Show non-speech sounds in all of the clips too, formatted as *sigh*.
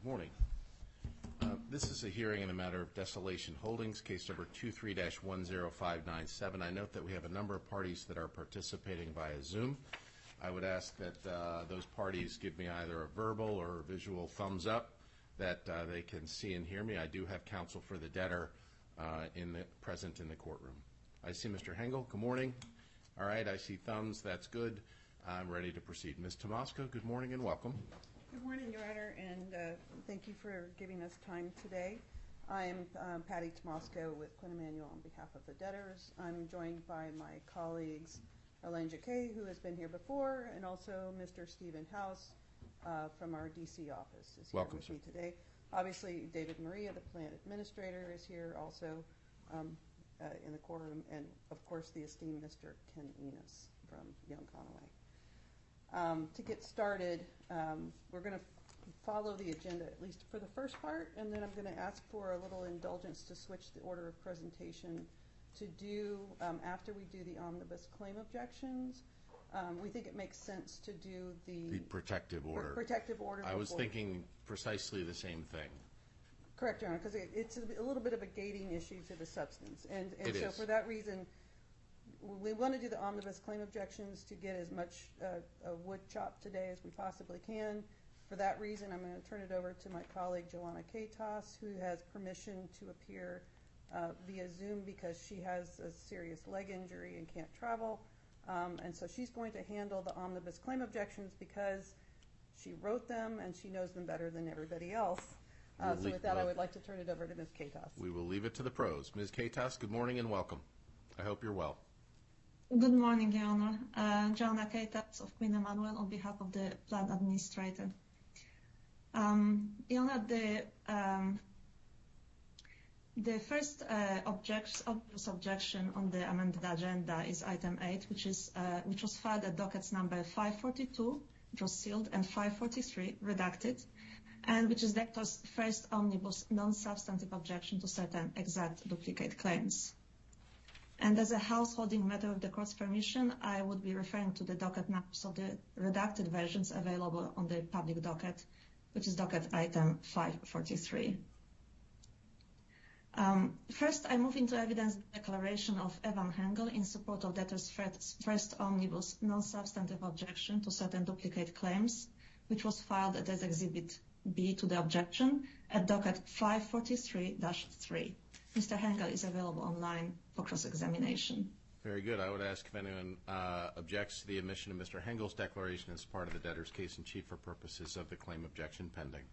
Good morning. Uh, this is a hearing in the matter of Desolation Holdings, case number 23-10597. I note that we have a number of parties that are participating via Zoom. I would ask that uh, those parties give me either a verbal or visual thumbs up that uh, they can see and hear me. I do have counsel for the debtor present in the courtroom. I see Mr. Hengel. Good morning. All right, I see thumbs. That's good. I'm ready to proceed. Ms. Tomasco, good morning and welcome. Good morning, Your Honor, and uh, thank you for giving us time today. I am um, Patty Tomasco with Quinn Emanuel on behalf of the debtors. I'm joined by my colleagues, Elaine Jacquet, who has been here before, and also Mr. Stephen House uh, from our D.C. office is here with me today. Obviously, David Maria, the plant administrator, is here also um, uh, in the courtroom, and of course the esteemed Mr. Ken Enos from Young-Conaway. To get started, um, we're going to follow the agenda, at least for the first part, and then I'm going to ask for a little indulgence to switch the order of presentation to do, um, after we do the omnibus claim objections, we think it makes sense to do the protective order. protective order. I was thinking precisely the same thing. Correct, Your Honor, because it's a little bit of a gating issue to the substance. Is. And so for that reason, we want to do the omnibus claim objections to get as much uh, wood chopped today as we possibly can. For that reason, I'm going to turn it over to my colleague, Joanna Katos, who has permission to appear uh, via Zoom because she has a serious leg injury and can't travel. Um, and so she's going to handle the omnibus claim objections because she wrote them and she knows them better than everybody else. Uh, so with that, I would like to turn it over to Ms. Katos. We will leave it to the pros. Ms. Katos, good morning and welcome. I hope you're well. Good morning, Your Honor. Uh, Joanna Katos of Quinn Emanuel on behalf of the plant administrator. Um, Your Honor, the um, first uh, objection on the amended agenda is item 8, which is uh which was filed at dockets number 542, which was sealed, and 543, redacted, and which is the first omnibus non-substantive objection to certain exact duplicate claims. And as a householding matter of the court's permission, I would be referring to the docket maps of the redacted versions available on the public docket, which is docket item 543. Um, first, I move into evidence the declaration of Evan Hengel in support of debtor's first omnibus non-substantive objection to certain duplicate claims, which was filed as Exhibit B to the objection at docket 543-3. Mr. Hengel is available online for cross-examination. Very good. I would ask if anyone uh, objects to the admission of Mr. Hengel's declaration as part of the debtor's case in chief for purposes of the claim objection pending.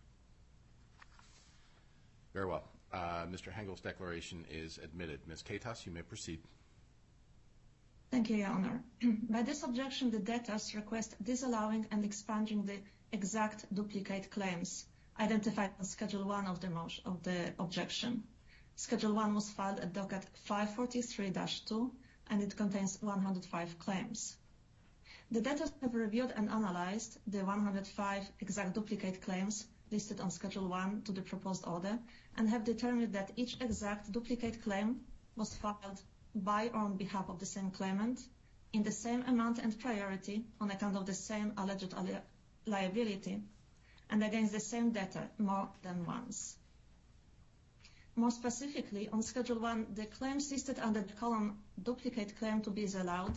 Very well. Uh, Mr. Hengel's declaration is admitted. Ms. Katos, you may proceed. Thank you, Your Honor. *clears throat* By this objection, the debtors request disallowing and expunging the exact duplicate claims identified on Schedule 1 of the objection. Schedule 1 was filed at docket 543-2, and it contains 105 claims. The debtors have reviewed and analyzed the 105 exact duplicate claims listed on Schedule 1 to the proposed order and have determined that each exact duplicate claim was filed by or on behalf of the same claimant in the same amount and priority on account of the same alleged liability and against the same debtor more than once. More specifically, on Schedule 1, the claims listed under the column duplicate claim to be disallowed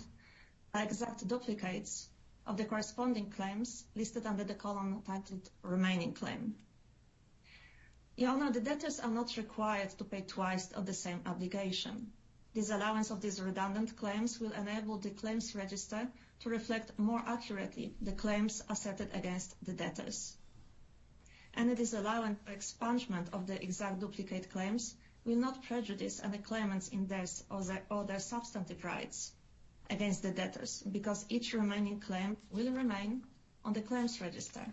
are exact duplicates of the corresponding claims listed under the column titled remaining claim. Your Honor, the debtors are not required to pay twice of the same obligation. Disallowance of these redundant claims will enable the claims register to reflect more accurately the claims asserted against the debtors. The disallowance or expungement of the exact duplicate claims will not prejudice any claimants in theirs or their substantive rights against the debtors because each remaining claim will remain on the claims register,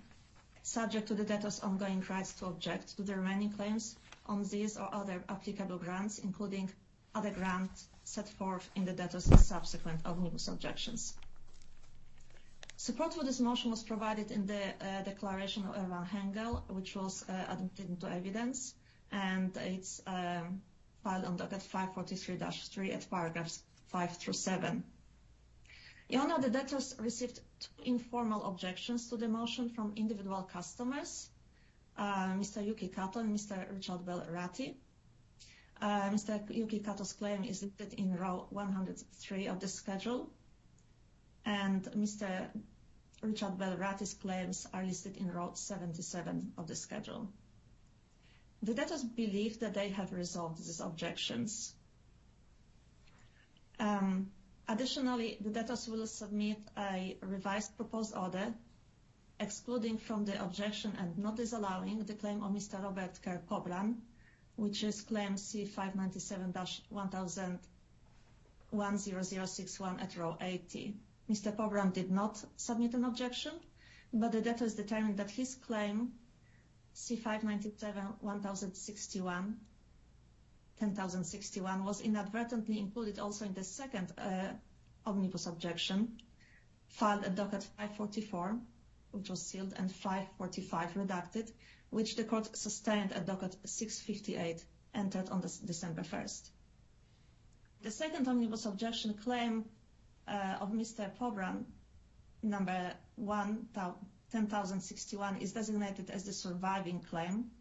subject to the debtors' ongoing rights to object to the remaining claims on these or other applicable grants, including other grants set forth in the debtors' subsequent omnibus objections. Support for this motion was provided in the uh, declaration of Evan Hengel, which was uh, admitted into evidence, and it's um, filed on docket 543-3 at paragraphs 5 through 7. Your Honor, the debtors received two informal objections to the motion from individual customers, uh, Mr. Yuki Kato and Mr. Richard Bell Ratti. Mr. Yuki Kato's claim is listed in row 103 of the schedule, and Mr. Richard Bell Ratti's claims are listed in row 77 of the schedule. The debtors believe that they have resolved these objections. Um, additionally, the debtors will submit a revised proposed order excluding from the objection and not disallowing the claim of Mr. Robert Kerr Pobran, which is claim C597-100061 at row 80. Mr. Pobran did not submit an objection, but the debtors determined that his claim C597-1061 was inadvertently included also in the second uh, omnibus objection filed at docket 544, which was sealed, and 545 redacted, which the court sustained at docket 658 entered on December 1st. The second omnibus objection claim Uh, of Mr. Pobran, number 10,061, is designated as the surviving claim,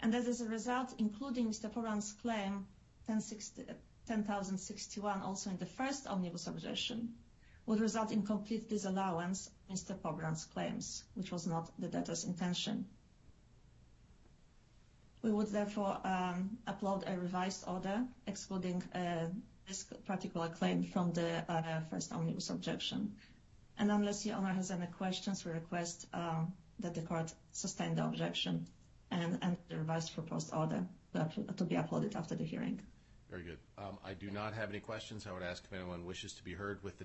and as a result, including Mr. Pobran's claim 10,061 also in the first omnibus objection, would result in complete disallowance of Mr. Pobran's claims, which was not the debtor's intention. We would therefore um, upload a revised order excluding uh, this particular claim from the uh, first omnibus objection. And unless Your Honor has any questions, we request uh, that the court sustain the objection and the revised proposed order to be uploaded after the hearing. Very good. Um, I do not have any questions. I would ask if anyone wishes to be heard the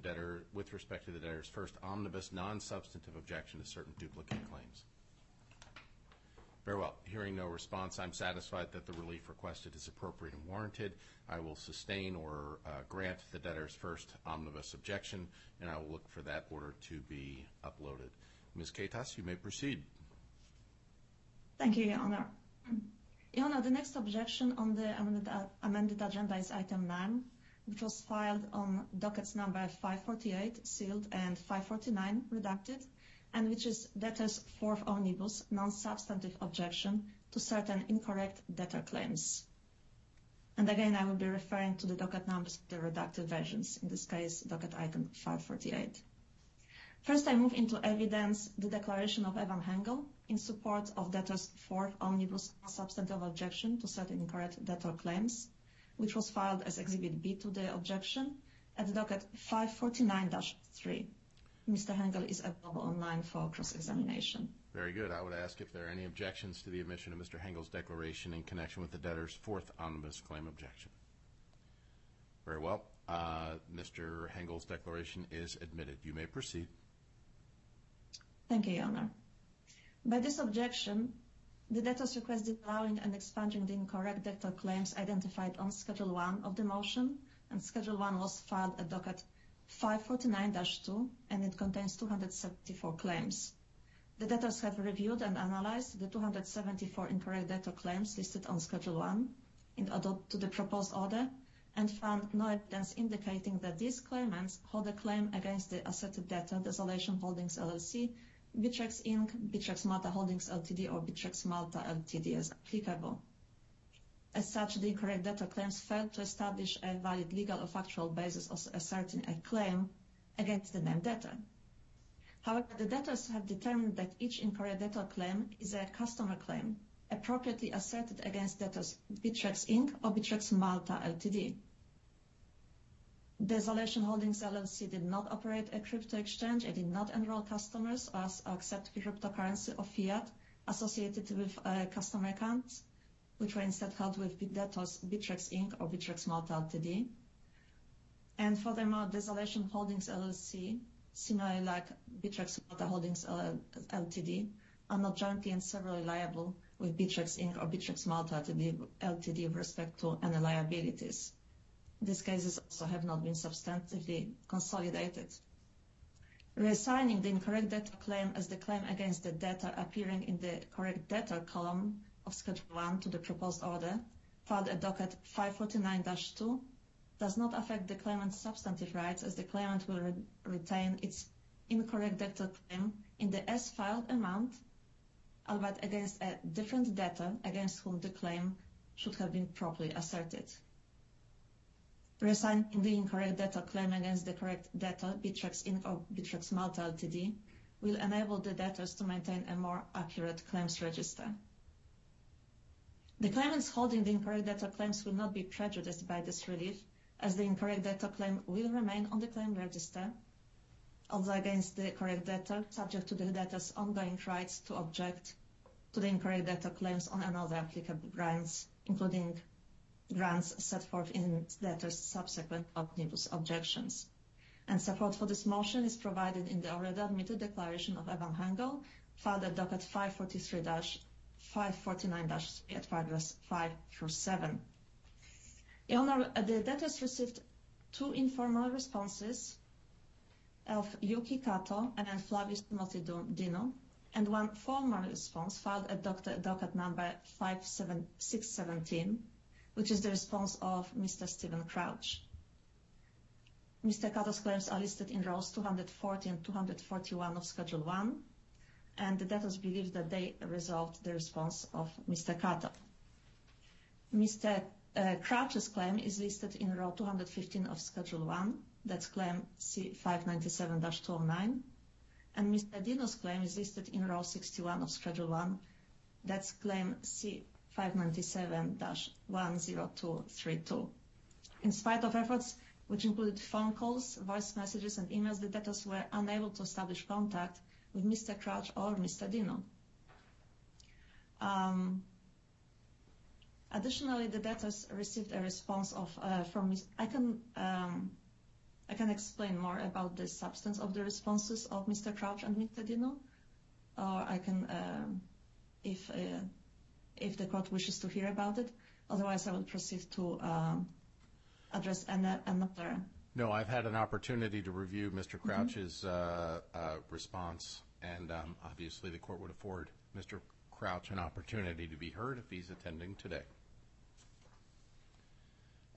with respect to the debtor's first omnibus non-substantive objection to certain duplicate claims. Very well. Hearing no response, I'm satisfied that the relief requested is appropriate and warranted. I will sustain or uh, grant the debtor's first omnibus objection, and I will look for that order to be uploaded. Ms. Katas, you may proceed. Thank you, Your Honor. Your Honor, the next objection on the amended uh, agenda is item 9, which was filed on dockets number 548, sealed, and 549, redacted, and which is debtor's fourth omnibus non-substantive objection to certain incorrect debtor claims. And again, I will be referring to the docket numbers, of the redacted versions, in this case, docket item 548. First, I move into evidence the declaration of Evan Hengel in support of debtor's fourth omnibus non-substantive objection to certain incorrect debtor claims, which was filed as Exhibit B to the objection at docket 549-3. Mr. Hengel is available online for cross-examination. Very good. I would ask if there are any objections to the admission of Mr. Hengel's declaration in connection with the debtor's fourth omnibus claim objection. Very well. Uh, Mr. Hengel's declaration is admitted. You may proceed. Thank you, Your Honor. By this objection, the debtor's request is allowing and expunging the incorrect debtor claims identified on Schedule 1 of the motion, and Schedule 1 was filed at docket 549-2, and it contains 274 claims. The debtors have reviewed and analyzed the 274 incorrect debtor claims listed on Schedule 1 in addition to the proposed order and found no evidence indicating that these claimants hold a claim against the asserted debtor, Desolation Holdings, LLC, Bittrex, Inc., Bittrex Malta Holdings, Ltd., or Bittrex Malta, Ltd. as applicable. As such, the incorrect debtor claims failed to establish a valid legal or factual basis of asserting a claim against the named debtor. However, the debtors have determined that each incorrect debtor claim is a customer claim appropriately asserted against debtors Bittrex, Inc. or Bittrex Malta, Ltd. Desolation Holdings, LLC did not operate a crypto exchange. It did not enroll customers or accept cryptocurrency or fiat associated with uh, customer accounts, which were instead held with Bittrex, Inc. or Bittrex Malta, Ltd. And furthermore, Desolation Holdings, LLC, similarly like Bittrex Malta Holdings, Ltd., are not jointly and severally liable with Bitrex, Inc. or Bitrex Malta, Ltd. with respect to any liabilities. These cases also have not been substantively consolidated. Reassigning the incorrect debtor claim as the claim against the debtor appearing in the correct debtor column of Schedule 1 to the proposed order, filed at docket 549-2, does not affect the claimant's substantive rights as the claimant will retain its incorrect debtor claim in the as-filed amount albeit against a different debtor against whom the claim should have been properly asserted. Reassigning the incorrect debtor claim against the correct debtor, Bittrex Inc. or Bittrex Malta Ltd., will enable the debtors to maintain a more accurate claims register. The claimants holding the incorrect data claims will not be prejudiced by this relief, as the incorrect data claim will remain on the claim register, although against the correct debtor, subject to the debtor's ongoing rights to object to the incorrect data claims on another applicable grounds, including grants set forth in debtor's subsequent omnibus objections. And support for this motion is provided in the already admitted declaration of Evan Hengel, filed at docket 543-0 549-547. Your Honor, the debtors received two informal responses of Yuki Kato and Flavius Timothy Dino, and one formal response filed at docket number 57617, which is the response of Mr. Stephen Crouch. Mr. Kato's claims are listed in rows 240 and 241 of Schedule 1, and the debtors believe that they resolved the response of Mr. Kato. Mr. Uh, Crouch's claim is listed in row 215 of Schedule 1, that's claim C597-209, and Mr. Dino's claim is listed in row 61 of Schedule 1, that's claim C597-10232. In spite of efforts which included phone calls, voice messages, and emails, the debtors were unable to establish contact with Mr. Crouch or Mr. Dino. Um, additionally, the debtors received a response uh, from Mr. Um, I can explain more about the substance of the responses of Mr. Crouch and Mr. Dino, or I can, um, uh, if the court wishes to hear about it. Otherwise, I will proceed to address another. No, I've had an opportunity to review Mr. Mm-hmm. Crouch's uh, uh, response, and um, obviously the court would afford Mr. Crouch an opportunity to be heard if he's attending today.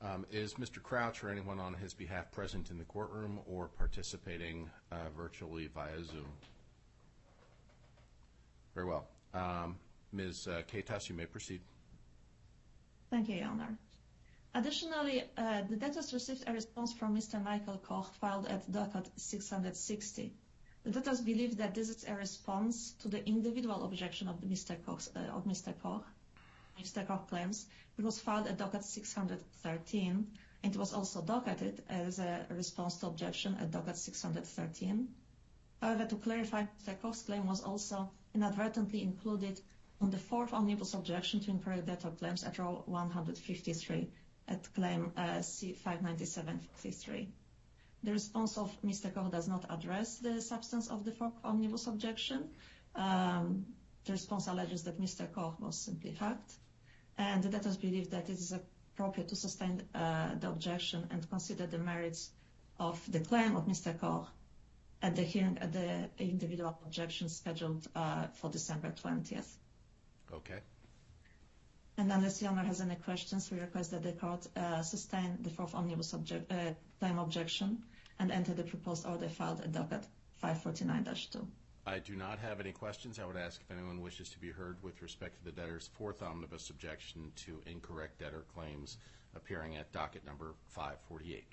Um, is Mr. Crouch or anyone on his behalf present in the courtroom or participating uh, virtually via Zoom? Very well. Um, Ms. Katas, you may proceed. Thank you, Your Honor. Additionally, uh, the debtors received a response from Mr. Michael Koch filed at docket 660. The debtors believe that this is a response to the individual objection of Mr. Uh, Koch. Mr. Koch claims it was filed at docket 613, and it was also docketed as a response to objection at docket 613. However, to clarify, Mr. Koch's claim was also inadvertently included on the fourth omnibus objection to incorrect debtor claims at row 153 at claim uh, C597-53. The response of Mr. Koch does not address the substance of the fourth omnibus objection. Um, the response alleges that Mr. Koch was simply hacked, and the debtors believe that it is appropriate to sustain uh, the objection and consider the merits of the claim of Mr. Koch at the hearing at the individual objection scheduled uh, for December 20th. Okay. And unless Your Honor has any questions, we request that the court uh, sustain the fourth omnibus claim uh, objection and enter the proposed order filed at docket 549-2. I do not have any questions. I would ask if anyone wishes to be heard with respect to the debtor's fourth omnibus objection to incorrect debtor claims appearing at docket number 548.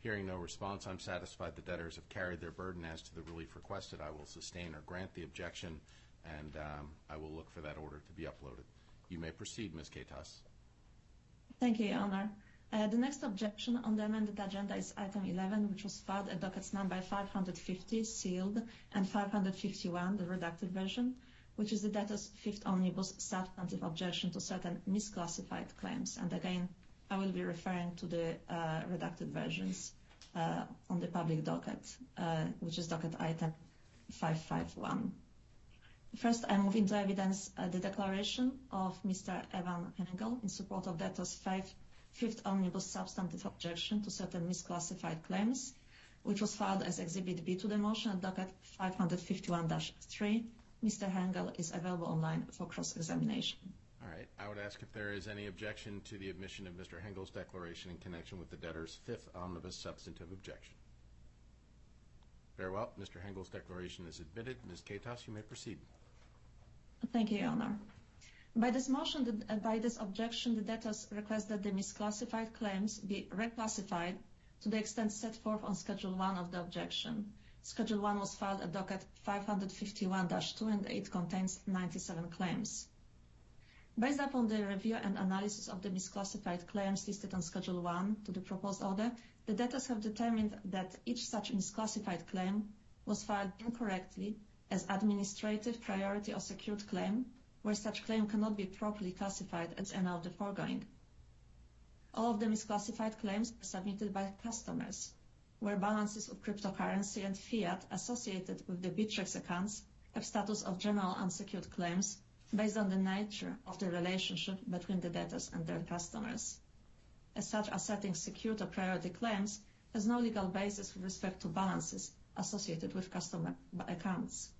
Hearing no response, I'm satisfied the debtors have carried their burden as to the relief requested. I will sustain or grant the objection, and um, I will look for that order to be uploaded. You may proceed, Ms. Katas. Thank you, Your Honor. Uh, the next objection on the amended agenda is item 11, which was filed at dockets number 550, sealed, and 551, the redacted version, which is the debtor's fifth omnibus substantive objection to certain misclassified claims. And again, I will be referring to the uh, redacted versions uh, on the public docket, which is docket item 551. First, I move into evidence uh, the declaration of Mr. Evan Hengel in support of debtor's fifth omnibus substantive objection to certain misclassified claims, which was filed as Exhibit B to the motion at docket 551-3. Mr. Hengel is available online for cross-examination. All right. I would ask if there is any objection to the admission of Mr. Hengel's declaration in connection with the debtor's fifth omnibus substantive objection. Very well. Mr. Hengel's declaration is admitted. Ms. Katas, you may proceed. Thank you, Your Honor. By this motion, uh, by this objection, the debtors request that the misclassified claims be reclassified to the extent set forth on Schedule 1 of the objection. Schedule 1 was filed at docket 551-2 and it contains 97 claims. Based upon the review and analysis of the misclassified claims listed on Schedule 1 to the proposed order, the debtors have determined that each such misclassified claim was filed incorrectly as administrative priority or secured claim, where such claim cannot be properly classified as any of the foregoing. All of the misclassified claims are submitted by customers, where balances of cryptocurrency and fiat associated with the Bittrex accounts have status of general unsecured claims based on the nature of the relationship between the debtors and their customers. As such, asserting secured or priority claims has no legal basis with respect to balances associated with customer accounts.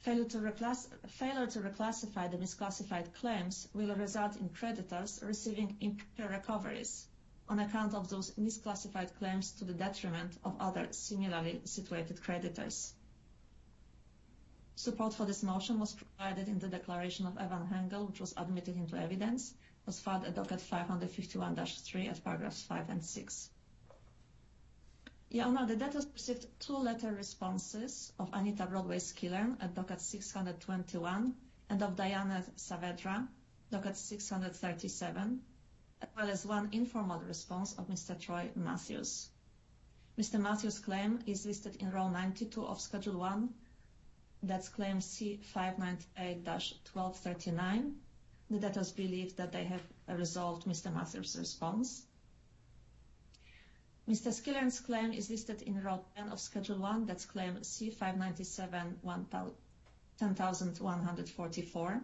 Failure to, reclassify the misclassified claims will result in creditors receiving improper recoveries on account of those misclassified claims to the detriment of other similarly situated creditors. Support for this motion was provided in the declaration of Evan Hengel, which was admitted into evidence, was filed at docket 551-3 at paragraphs 5 and 6. Your Honor, the debtors received two letter responses of Anita Broadway-Skillern at docket 621 and of Diana Saavedra, docket 637, as well as one informal response of Mr. Troy Matthews. Mr. Matthews' claim is listed in row 92 of Schedule 1. That's claim C598-1239. The debtors believe that they have resolved Mr. Matthews' response. Mr. Skillern's claim is listed in row 10 of Schedule 1. That's claim C597-10144.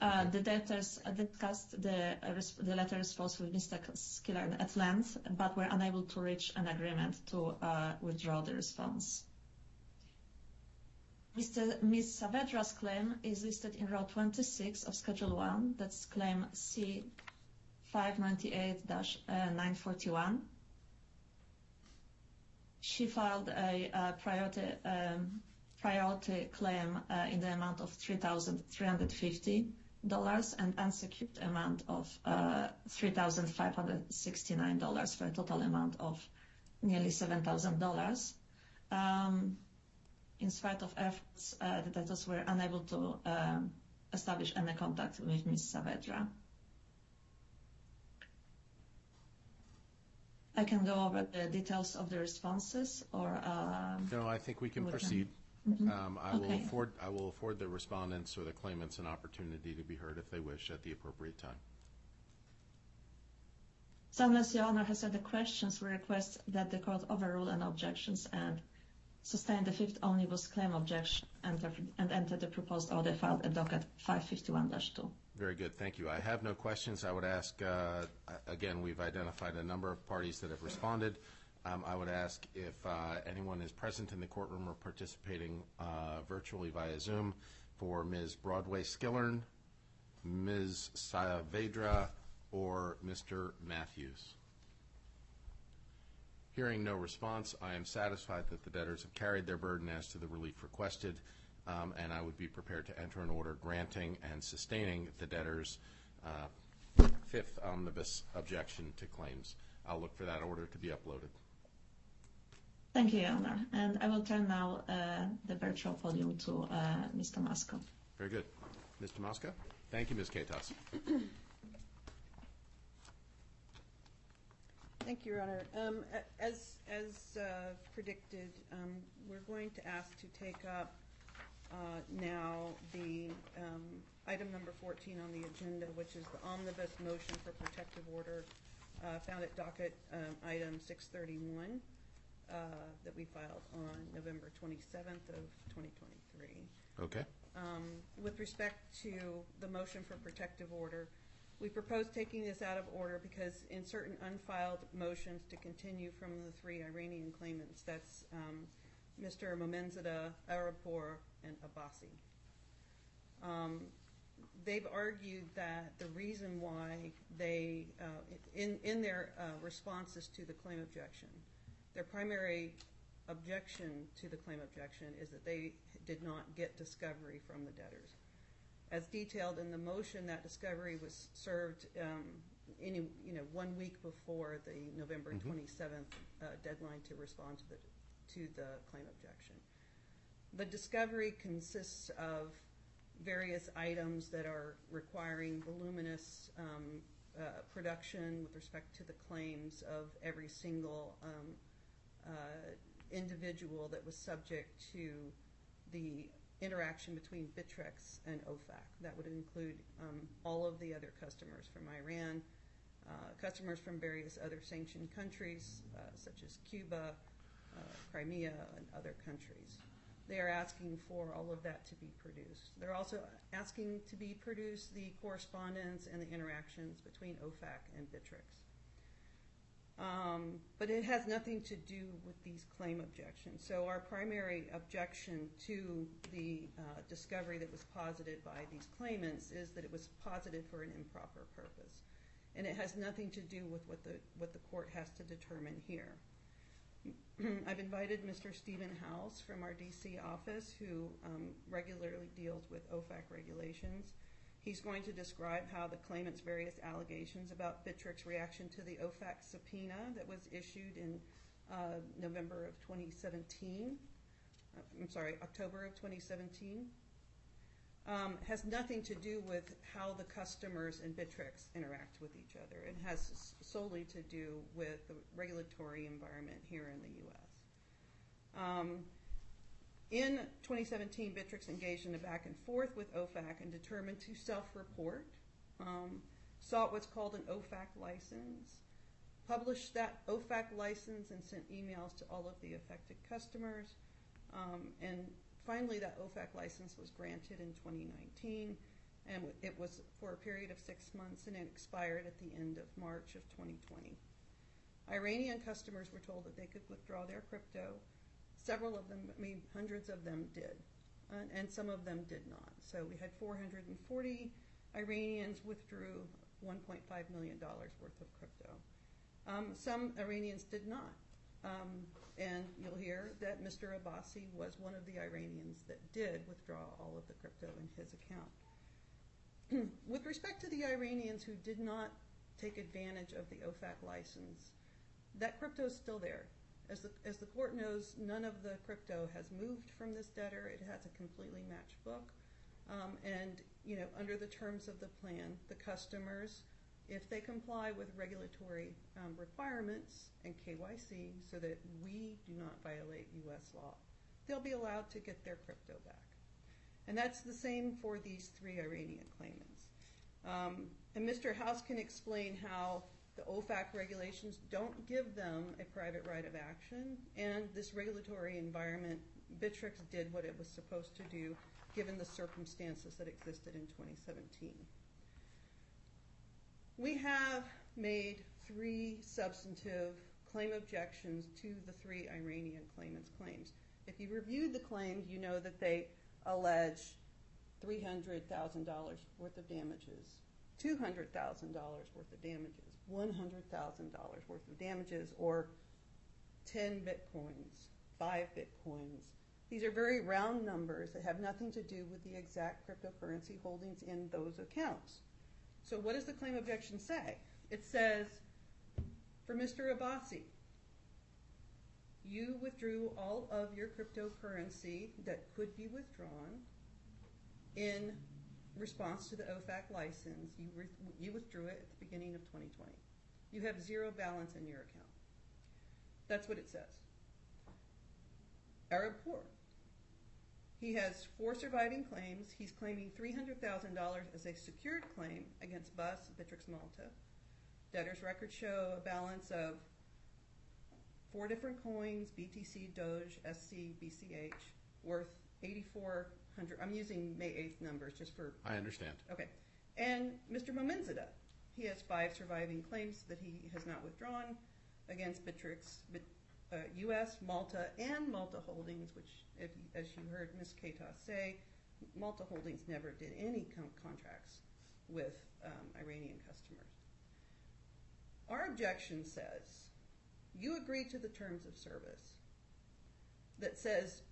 Uh, the debtors uh, discussed the, uh, the letter response with Mr. Skillern at length, but were unable to reach an agreement to withdraw the response. Mr. Ms. Saavedra's claim is listed in row 26 of Schedule 1. That's claim C598-941. She filed a, a priority, um, claim uh, in the amount of $3,350 and unsecured amount of uh, $3,569 for a total amount of nearly $7,000. Um, in spite of efforts, uh, the debtors were unable to um, establish any contact with Ms. Saavedra. I can go over the details of the responses or... Um, no, I think we can proceed. Mm-hmm. Um, I will afford I will afford the respondents or the claimants an opportunity to be heard if they wish at the appropriate time. So unless Your Honor has other questions, we request that the court overrule any objections and sustain the fifth omnibus claim objection and, and enter the proposed order filed at docket 551-2. Very good. Thank you. I have no questions. I would ask, uh, again, we've identified a number of parties that have responded. Um, I would ask if uh, anyone is present in the courtroom or participating uh, virtually via Zoom for Ms. Broadway-Skillern, Ms. Saavedra, or Mr. Matthews. Hearing no response, I am satisfied that the debtors have carried their burden as to the relief requested, and I would be prepared to enter an order granting and sustaining the debtors' uh, fifth omnibus objection to claims. I'll look for that order to be uploaded. Thank you, Your Honor. And I will turn now uh, the virtual podium to uh, Mr. Mosco. Very good. Mr. Mosco? Thank you, Ms. Katas. Thank you, Your Honor. Um, as as uh, predicted, um, we're going to ask to take up uh, now the um, item number 14 on the agenda, which is the omnibus motion for protective order uh, found at docket um, item 631 uh, that we filed on November 27th of 2023. Okay. Um, with respect to the motion for protective order, we propose taking this out of order because in certain unfiled motions to continue from the three Iranian claimants, that's um, Mr. Momenzadeh, Arapur, and Abbasi. Um, they've argued that the reason why they, uh, in, in their uh, responses to the claim objection, their primary objection to the claim objection is that they did not get discovery from the debtors. As detailed in the motion, that discovery was served um, any, you know, one week before the November 27th uh, deadline to respond to the, to the claim objection. The discovery consists of various items that are requiring voluminous um, uh, production with respect to the claims of every single um, uh, individual that was subject to the interaction between Bittrex and OFAC. That would include um, all of the other customers from Iran, uh, customers from various other sanctioned countries, such as Cuba, Crimea, and other countries. They are asking for all of that to be produced. They're also asking to be produced the correspondence and the interactions between OFAC and Bittrex. Um, but it has nothing to do with these claim objections. So our primary objection to the uh, discovery that was posited by these claimants is that it was posited for an improper purpose. And it has nothing to do with what the, what the court has to determine here. *clears throat* I've invited Mr. Stephen House from our DC office, who um, regularly deals with OFAC regulations. He's going to describe how the claimant's various allegations about Bittrex reaction to the OFAC subpoena that was issued in uh, November of 2017, uh, I'm sorry, October of 2017, um, has nothing to do with how the customers and Bittrex interact with each other. It has solely to do with the regulatory environment here in the U.S. Um, in 2017, Bittrex engaged in a back and forth with OFAC and determined to self-report, um, sought what's called an OFAC license, published that OFAC license and sent emails to all of the affected customers, um, and finally that OFAC license was granted in 2019, and it was for a period of six months, and it expired at the end of March of 2020. Iranian customers were told that they could withdraw their crypto. Several of them, I mean, hundreds of them did, and, some of them did not. So we had 440 Iranians withdrew $1.5 million worth of crypto. Um, some Iranians did not. Um, and you'll hear that Mr. Abbasi was one of the Iranians that did withdraw all of the crypto in his account. *clears throat* With respect to the Iranians who did not take advantage of the OFAC license, that crypto is still there. As the, court knows, none of the crypto has moved from this debtor. It has a completely matched book. Um, and, you know, under the terms of the plan, the customers, if they comply with regulatory um, requirements and KYC so that we do not violate U.S. law, they'll be allowed to get their crypto back. And that's the same for these three Iranian claimants. Um, and Mr. House can explain how the OFAC regulations don't give them a private right of action, and this regulatory environment, Bittrex did what it was supposed to do given the circumstances that existed in 2017. We have made three substantive claim objections to the three Iranian claimants' claims. If you reviewed the claims, you know that they allege $300,000 worth of damages, $200,000 worth of damages, $100,000 worth of damages, or 10 bitcoins, 5 bitcoins. These are very round numbers that have nothing to do with the exact cryptocurrency holdings in those accounts. So what does the claim objection say? It says, for Mr. Abbasi, you withdrew all of your cryptocurrency that could be withdrawn in response to the OFAC license. You, withdrew it at the beginning of 2020. You have zero balance in your account. That's what it says. Arab Poor. He has four surviving claims. He's claiming $300,000 as a secured claim against Bus, Bittrex Malta. Debtor's records show a balance of four different coins, BTC, Doge, SC, BCH, worth 8,400. I'm using May 8th numbers just for. I understand. Okay. And Mr. Momenzadeh, he has five surviving claims that he has not withdrawn against Bittrex, uh, U.S., Malta, and Malta Holdings, which, as you heard Ms. Katos say, Malta Holdings never did any contracts with um, Iranian customers. Our objection says you agree to the terms of service. that says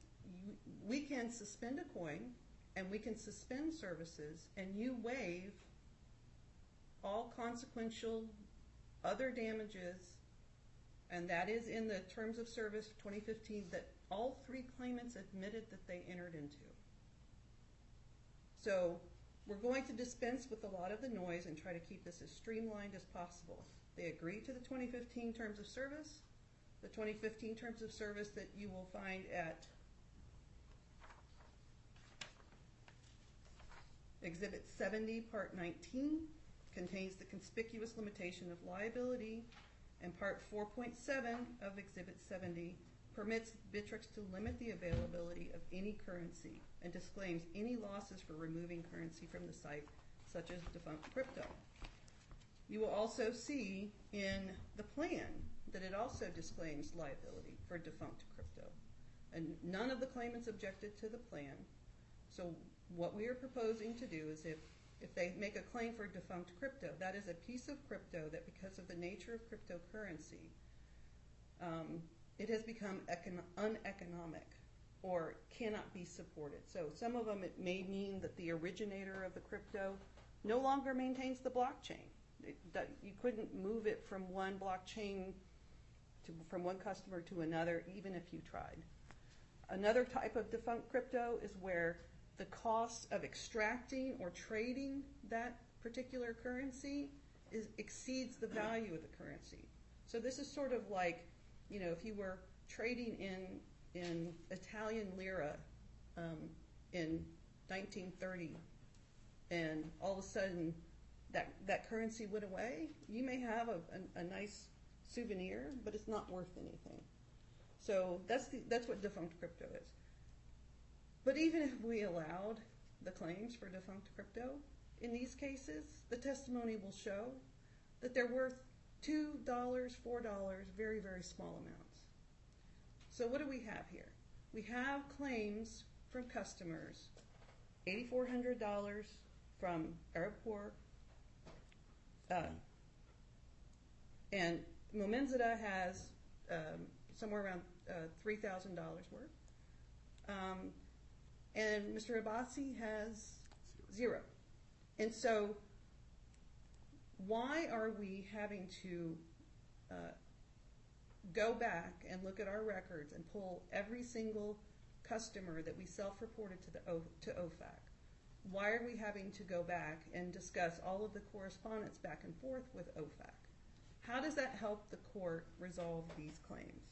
we can suspend a coin and we can suspend services and you waive all consequential other damages, and that is in the terms of service 2015 that all three claimants admitted that they entered into. So we're going to dispense with a lot of the noise and try to keep this as streamlined as possible. They agreed to the 2015 terms of service, the 2015 terms of service that you will find at Exhibit 70, Part 19, contains the conspicuous limitation of liability, and Part 4.7 of Exhibit 70 permits Bittrex to limit the availability of any currency and disclaims any losses for removing currency from the site, such as defunct crypto. You will also see in the plan that it also disclaims liability for defunct crypto. And none of the claimants objected to the plan. So what we are proposing to do is if, if they make a claim for defunct crypto, that is a piece of crypto that because of the nature of cryptocurrency, um, it has become econ- uneconomic or cannot be supported. So some of them, it may mean that the originator of the crypto no longer maintains the blockchain. You couldn't move it from one blockchain from one customer to another, even if you tried. Another type of defunct crypto is where the cost of extracting or trading that particular currency is, exceeds the value of the currency. So this is sort of like, you know, if you were trading in in Italian lira um, in 1930, and all of a sudden that that currency went away, you may have a, a, a nice souvenir, but it's not worth anything. So that's the, that's what defunct crypto is. But even if we allowed the claims for defunct crypto, in these cases, the testimony will show that they're worth $2, $4, very, very small amounts. So what do we have here? We have claims from customers, $8,400 from Arabcorp, uh, and Momenzadeh has um, somewhere around uh, $3,000 worth. Um, and Mr. Abbasi has zero. And so why are we having to uh, go back and look at our records and pull every single customer that we self-reported to OFAC? Why are we having to go back and discuss all of the correspondence back and forth with OFAC? How does that help the court resolve these claims?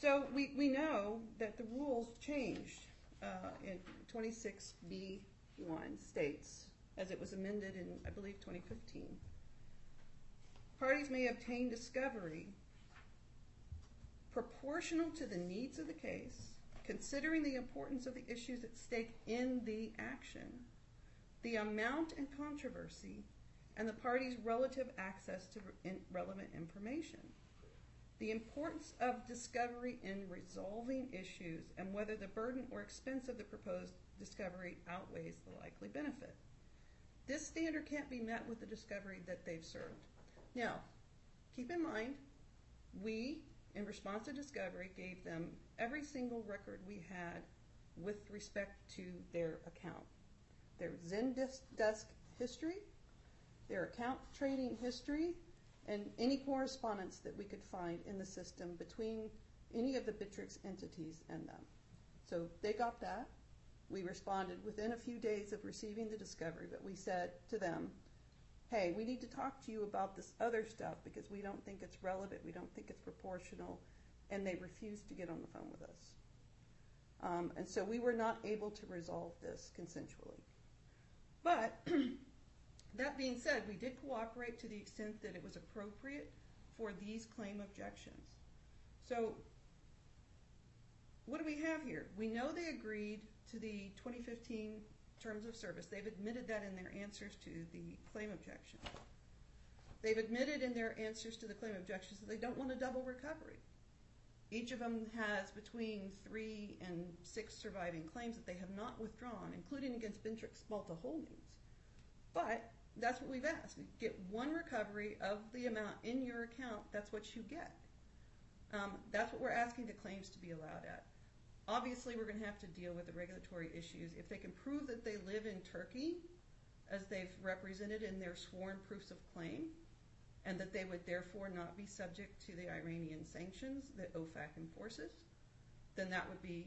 So we, know that the rules changed uh, in 26B1 states, as it was amended in, I believe, 2015. Parties may obtain discovery proportional to the needs of the case, considering the importance of the issues at stake in the action, the amount and controversy, and the parties' relative access to relevant information. The importance of discovery in resolving issues and whether the burden or expense of the proposed discovery outweighs the likely benefit. This standard can't be met with the discovery that they've served. Now, keep in mind, we, in response to discovery, gave them every single record we had with respect to their account. Their Zendesk history, their account trading history, and any correspondence that we could find in the system between any of the Bittrex entities and them. So they got that. We responded within a few days of receiving the discovery, but we said to them, hey, we need to talk to you about this other stuff because we don't think it's relevant, we don't think it's proportional, and they refused to get on the phone with us. Um, and so we were not able to resolve this consensually. But *clears throat* that being said, we did cooperate to the extent that it was appropriate for these claim objections. So what do we have here? We know they agreed to the 2015 terms of service. They've admitted that in their answers to the claim objection. They've admitted in their answers to the claim objections that they don't want a double recovery. Each of them has between three and six surviving claims that they have not withdrawn, including against Bittrex Malta Holdings. But that's what we've asked. Get one recovery of the amount in your account, that's what you get. Um, that's what we're asking the claims to be allowed at. Obviously, we're going to have to deal with the regulatory issues. If they can prove that they live in Turkey, as they've represented in their sworn proofs of claim, and that they would therefore not be subject to the Iranian sanctions that OFAC enforces, then that would be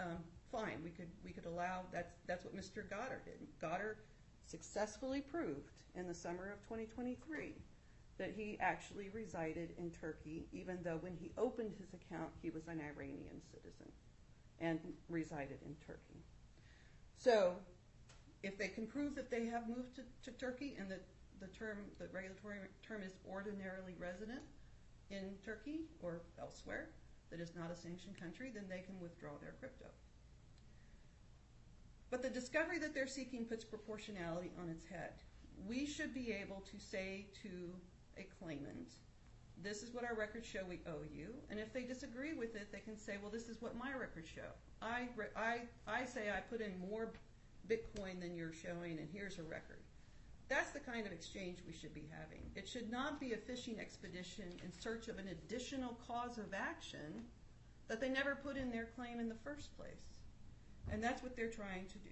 um, fine. We could we could allow that's what Mr. Goddard did. Goddard successfully proved in the summer of 2023 that he actually resided in Turkey, even though when he opened his account he was an Iranian citizen and resided in Turkey. So, if they can prove that they have moved to, to Turkey and that the term, the regulatory term is ordinarily resident in Turkey or elsewhere that is not a sanctioned country, then they can withdraw their crypto. But the discovery that they're seeking puts proportionality on its head. We should be able to say to a claimant, this is what our records show we owe you, and if they disagree with it, they can say, well, this is what my records show. I, say I put in more Bitcoin than you're showing, and here's a record. That's the kind of exchange we should be having. It should not be a fishing expedition in search of an additional cause of action that they never put in their claim in the first place. And that's what they're trying to do.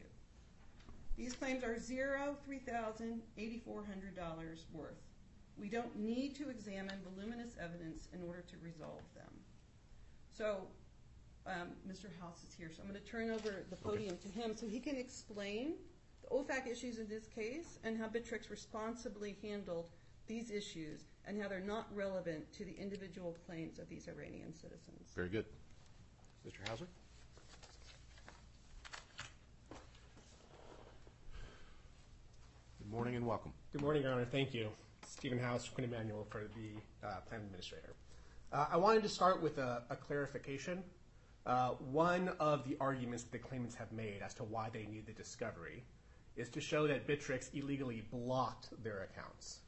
These claims are zero, $3,000, $8,400 worth. We don't need to examine voluminous evidence in order to resolve them. So um, Mr. House is here, so I'm going to turn over the podium to him so he can explain the OFAC issues in this case and how Bittrex responsibly handled these issues and how they're not relevant to the individual claims of these Iranian citizens. Very good. Mr. Hauser? Good morning and welcome. Good morning, Your Honor. Thank you. Stephen House, Quinn Emanuel for the uh, Plan Administrator. Uh, I wanted to start with a, clarification. Uh, one of the arguments that the claimants have made as to why they need the discovery is to show that Bittrex illegally blocked their accounts.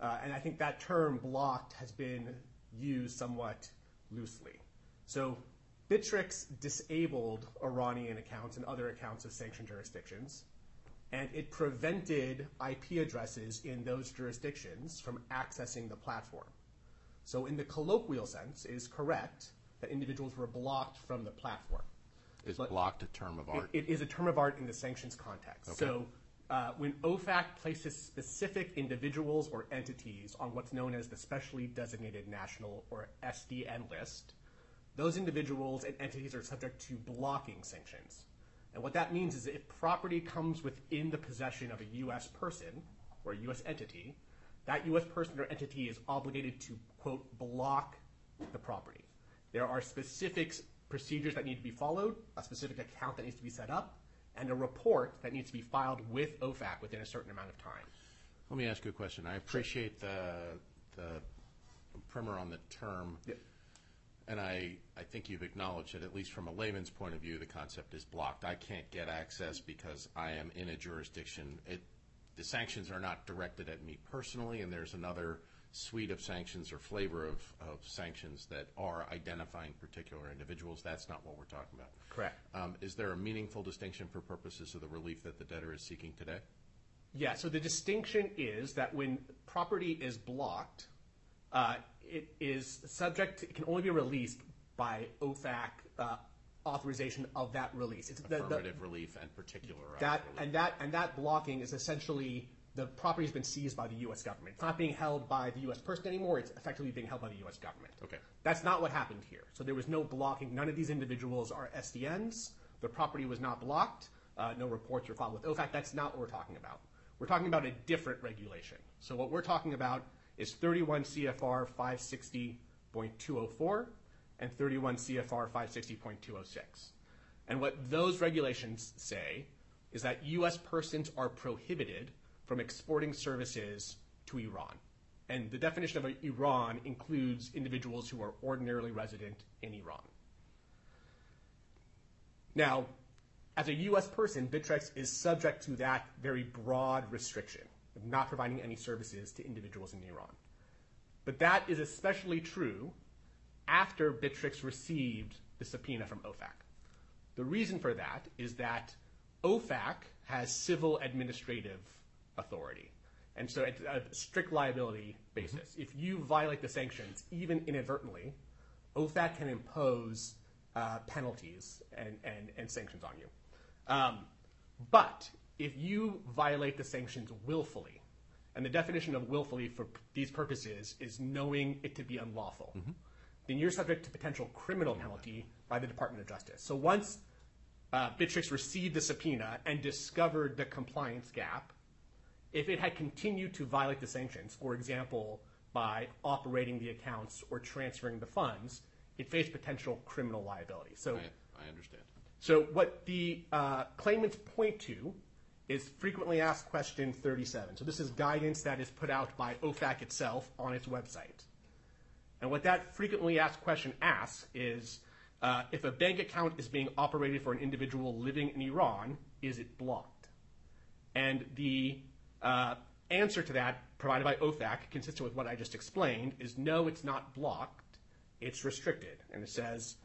And I think that term blocked has been used somewhat loosely. So Bittrex disabled Iranian accounts and other accounts of sanctioned jurisdictions, and it prevented IP addresses in those jurisdictions from accessing the platform. So in the colloquial sense, it is correct that individuals were blocked from the platform. Is blocked a term of art? It, is a term of art in the sanctions context. So uh, when OFAC places specific individuals or entities on what's known as the Specially Designated National or SDN list, those individuals and entities are subject to blocking sanctions. And what that means is if property comes within the possession of a U.S. person or a U.S. entity, that U.S. person or entity is obligated to, quote, block the property. There are specific procedures that need to be followed, a specific account that needs to be set up, and a report that needs to be filed with OFAC within a certain amount of time. Let me ask you a question. I appreciate the, the primer on the term. And I, I think you've acknowledged that at least from a layman's point of view, the concept is blocked. I can't get access because I am in a jurisdiction. It, the sanctions are not directed at me personally, and there's another suite of sanctions or flavor of, of sanctions that are identifying particular individuals. That's not what we're talking about. Correct. Um, is there a meaningful distinction for purposes of the relief that the debtor is seeking today? Yeah, so the distinction is that when property is blocked, it is subject, to, it can only be released by OFAC uh, authorization of that release. It's the- the- Affirmative relief and particular that, relief. and, that, and that blocking is essentially the property has been seized by the U.S. government. It's not being held by the U.S. person anymore, it's effectively being held by the U.S. government. Okay. That's not what happened here. So there was no blocking. None of these individuals are SDNs. The property was not blocked. Uh, no reports were filed with OFAC. That's not what we're talking about. We're talking about a different regulation. So what we're talking about is 31 CFR 560.204 and 31 CFR 560.206. And what those regulations say is that U.S. persons are prohibited from exporting services to Iran. And the definition of Iran includes individuals who are ordinarily resident in Iran. Now, as a U.S. person, Bittrex is subject to that very broad restriction of not providing any services to individuals in Iran. But that is especially true after Bittrex received the subpoena from OFAC. The reason for that is that OFAC has civil administrative authority. And so it's a strict liability basis. If you violate the sanctions, even inadvertently, OFAC can impose uh, penalties and, and, and sanctions on you. Um, but if you violate the sanctions willfully, and the definition of willfully for p- these purposes is knowing it to be unlawful, then you're subject to potential criminal penalty by the Department of Justice. So once uh, Bittrex received the subpoena and discovered the compliance gap, if it had continued to violate the sanctions, for example, by operating the accounts or transferring the funds, it faced potential criminal liability. So I, I understand. so what the uh, claimants point to is frequently asked question 37. So this is guidance that is put out by OFAC itself on its website. And what that frequently asked question asks is, uh, if a bank account is being operated for an individual living in Iran, is it blocked? And the uh, answer to that provided by OFAC, consistent with what I just explained, is no, it's not blocked, it's restricted. And it says,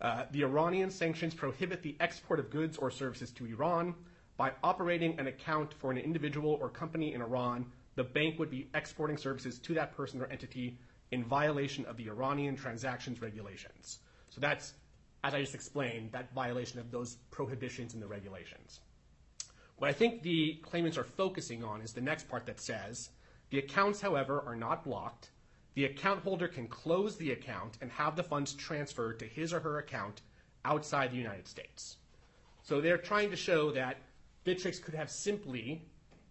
uh, the Iranian sanctions prohibit the export of goods or services to Iran. By operating an account for an individual or company in Iran, the bank would be exporting services to that person or entity in violation of the Iranian transactions regulations. So that's, as I just explained, that violation of those prohibitions in the regulations. What I think the claimants are focusing on is the next part that says the accounts, however, are not blocked. The account holder can close the account and have the funds transferred to his or her account outside the United States. So they're trying to show that Bittrex could have simply,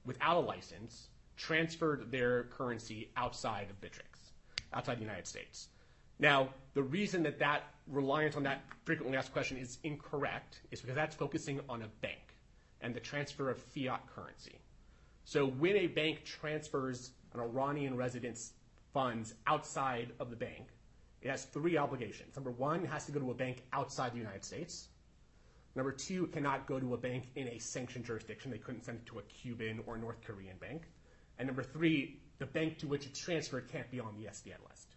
without a license, transferred their currency outside of Bittrex, outside the United States. Now, the reason that that reliance on that frequently asked question is incorrect is because that's focusing on a bank and the transfer of fiat currency. So when a bank transfers an Iranian resident's funds outside of the bank, it has three obligations. Number one, it has to go to a bank outside the United States. Number two, it cannot go to a bank in a sanctioned jurisdiction. They couldn't send it to a Cuban or North Korean bank. And number three, the bank to which it's transferred can't be on the SDN list.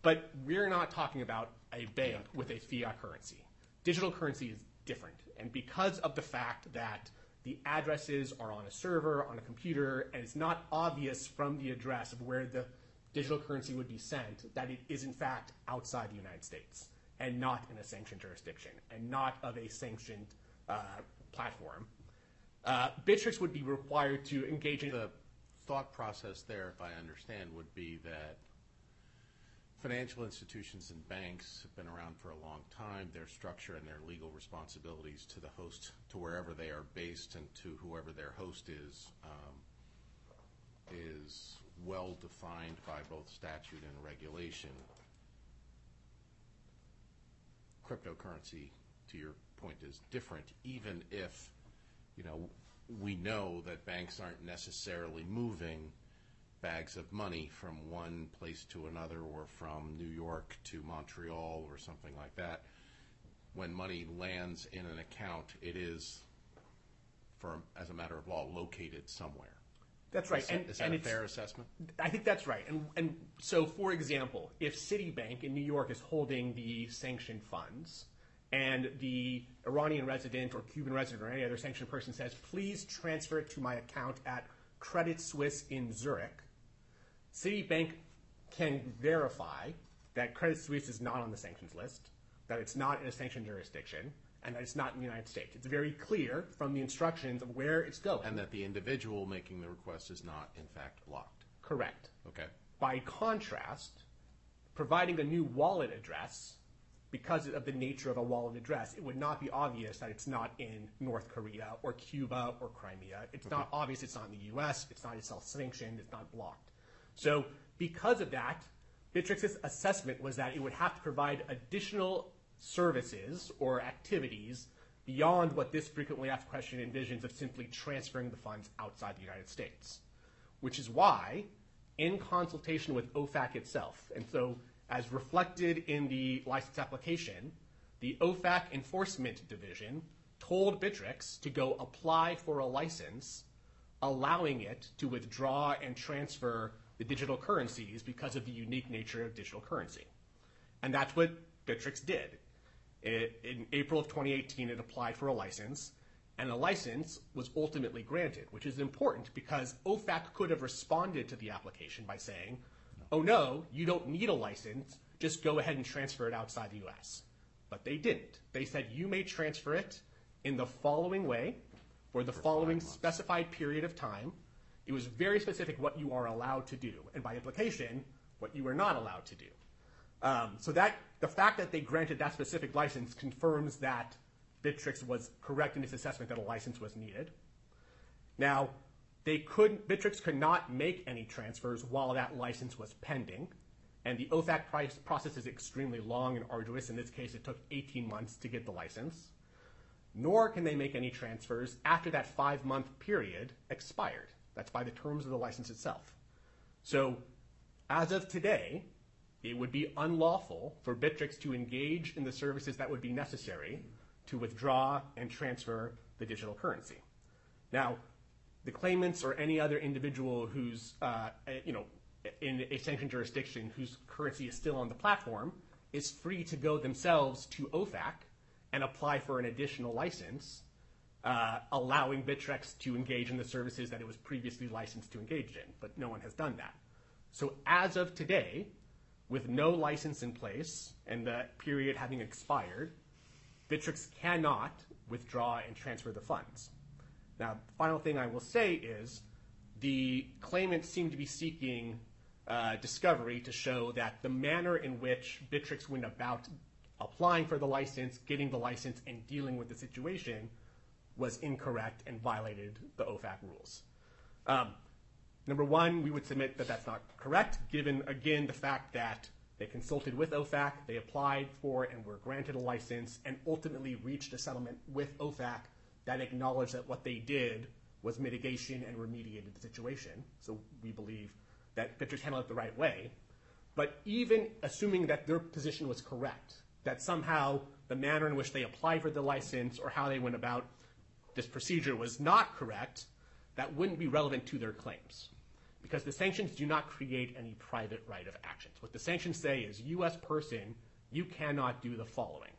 But we're not talking about a bank with a fiat currency. Digital currency is different. And because of the fact that the addresses are on a server, on a computer, and it's not obvious from the address of where the digital currency would be sent that it is in fact outside the United States and not in a sanctioned jurisdiction and not of a sanctioned uh, platform, uh, Bittrex would be required to engage in The thought process there, if I understand, would be that financial institutions and banks have been around for a long time. Their structure and their legal responsibilities to the host, to wherever they are based and to whoever their host is, um, is well defined by both statute and regulation. Cryptocurrency, to your point, is different, even if, you know, we know that banks aren't necessarily moving bags of money from one place to another or from New York to Montreal or something like that. When money lands in an account, it is, as a matter of law, located somewhere. That's right. Is that- and, is that and a fair assessment? I think that's right. And, and so, for example, if Citibank in New York is holding the sanctioned funds, and the Iranian resident or Cuban resident or any other sanctioned person says, please transfer it to my account at Credit Suisse in Zurich, Citibank can verify that Credit Suisse is not on the sanctions list, that it's not in a sanctioned jurisdiction, and that it's not in the United States. It's very clear from the instructions of where it's going. And that the individual making the request is not, in fact, blocked. Correct. Okay. By contrast, providing a new wallet address, because of the nature of a wallet address, it would not be obvious that it's not in North Korea or Cuba or Crimea. It's not obvious it's not in the US, it's not itself sanctioned, it's not blocked. So, because of that, Bittrex's assessment was that it would have to provide additional services or activities beyond what this frequently asked question envisions of simply transferring the funds outside the United States which is why, in consultation with OFAC itself, and so as reflected in the license application, the OFAC Enforcement Division told Bittrex to go apply for a license, allowing it to withdraw and transfer the digital currencies because of the unique nature of digital currency. And that's what Bittrex did. It, in April of 2018, it applied for a license, and a license was ultimately granted, which is important because OFAC could have responded to the application by saying, oh no, you don't need a license, just go ahead and transfer it outside the U.S. But they didn't. They said you may transfer it in the following way for the following specified period of time. It was very specific what you are allowed to do, and by implication, what you are not allowed to do. Um, so the fact that they granted that specific license confirms that Bittrex was correct in its assessment that a license was needed. Now, they couldn't Bittrex could not make any transfers while that license was pending, and the OFAC process is extremely long and arduous. In this case, it took 18 months to get the license. Nor can they make any transfers after that five-month period expired. That's by the terms of the license itself. So as of today, it would be unlawful for Bittrex to engage in the services that would be necessary to withdraw and transfer the digital currency. Now, the claimants or any other individual who's uh, you know, in a sanctioned jurisdiction whose currency is still on the platform is free to go themselves to OFAC and apply for an additional license, uh, allowing Bittrex to engage in the services that it was previously licensed to engage in, but no one has done that. So as of today, with no license in place and the period having expired, Bittrex cannot withdraw and transfer the funds. Now, the final thing I will say is the claimants seem to be seeking uh, discovery to show that the manner in which Bittrex went about applying for the license, getting the license, and dealing with the situation was incorrect and violated the OFAC rules. Um, Number one, we would submit that that's not correct, given, again, the fact that they consulted with OFAC, they applied for and were granted a license, and ultimately reached a settlement with OFAC that acknowledged that what they did was mitigation and remediated the situation. So we believe that Bittrex handled it the right way. But even assuming that their position was correct, that somehow the manner in which they applied for the license or how they went about this procedure was not correct, that wouldn't be relevant to their claims. Because the sanctions do not create any private right of actions. What the sanctions say is, U.S. person, you cannot do the following.